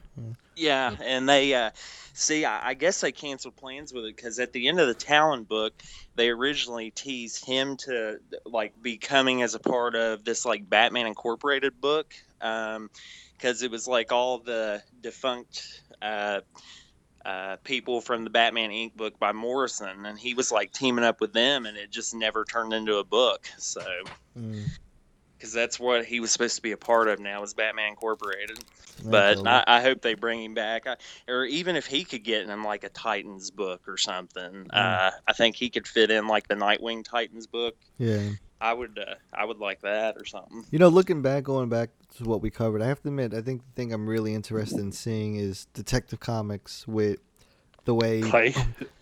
Yeah. And they uh, see. I, I guess they canceled plans with it because at the end of the Talon book, they originally teased him to like be coming as a part of this like Batman Incorporated book, because it was like all the defunct. Uh, uh, people from the Batman Inc. book by Morrison, and he was like teaming up with them, and it just never turned into a book. So, Mm. Because that's what he was supposed to be a part of now is Batman Incorporated Yeah, but totally. I, I hope they bring him back, I, or even if he could get in like a Titans book or something. Uh, I think he could fit in like the Nightwing Titans book. yeah. I would, uh, I would like that or something. You know, looking back, going back to what we covered, I have to admit, I think the thing I'm really interested in seeing is Detective Comics with the way Clay.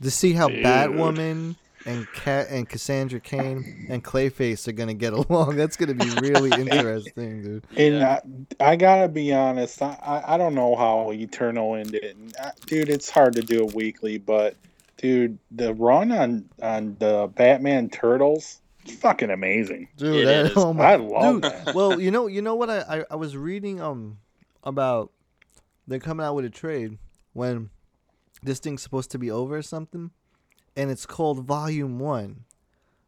to see how Dude. Batwoman and Cat and Cassandra Cain and Clayface are gonna get along. That's gonna be really interesting, dude. And I, I gotta be honest, I, I, I don't know how Eternal ended. And, uh, Dude, it's hard to do it weekly, but dude, the run on on the Batman Turtles, fucking amazing. Dude, It that, is. oh my I love dude. that. well, you know, you know what I, I I was reading um about they're coming out with a trade when this thing's supposed to be over or something, and it's called Volume One.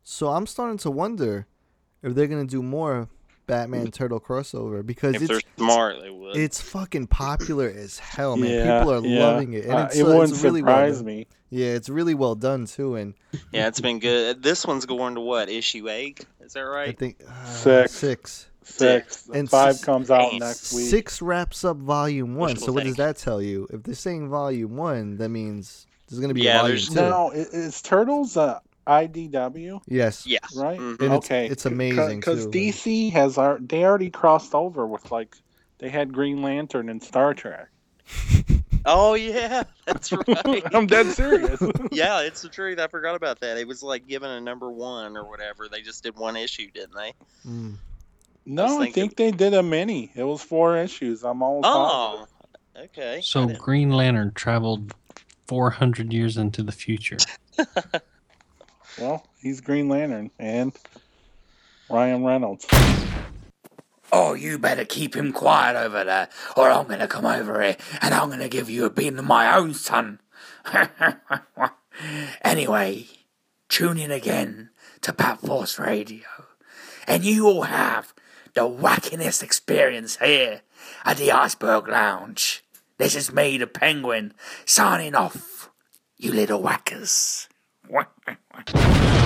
So I'm starting to wonder if they're gonna do more Batman Turtle crossover because If it's they're smart, they would. it's fucking popular as hell, man. Yeah, People are yeah. loving it, and Uh, it's, it uh, wouldn't it's really well surprise done. me. Yeah, it's really well done too, and yeah, it's been good. This one's going to what issue eight? Is that right? I think uh, Six. six. Six. And Five s- comes out eight. next week. Six wraps up volume one. Wishful So what does that tell you? If they're saying volume one, that means there's gonna be Yeah, a volume there's two. Now, i- is Turtles uh, IDW? Yes. Yes. Right? Mhm. And it's- okay. it's amazing, Because. DC has ar- they already crossed over with like they had Green Lantern and Star Trek. Oh yeah, that's right. I'm dead serious. yeah, it's the truth. I forgot about that. It was like given a number one or whatever. They just did one issue, didn't they? Mm. no, I thinking- think they did a mini. It was four issues. I'm almost Oh, okay. So Green Lantern traveled 400 years into the future. Well, he's Green Lantern and Ryan Reynolds. Oh, you better keep him quiet over there, or I'm gonna come over here and I'm gonna give you a beating of my own, son. anyway, tune in again to Bat Force Radio, and you will have the wackinest experience here at the Iceberg Lounge. This is me, the Penguin, signing off. You little whackers.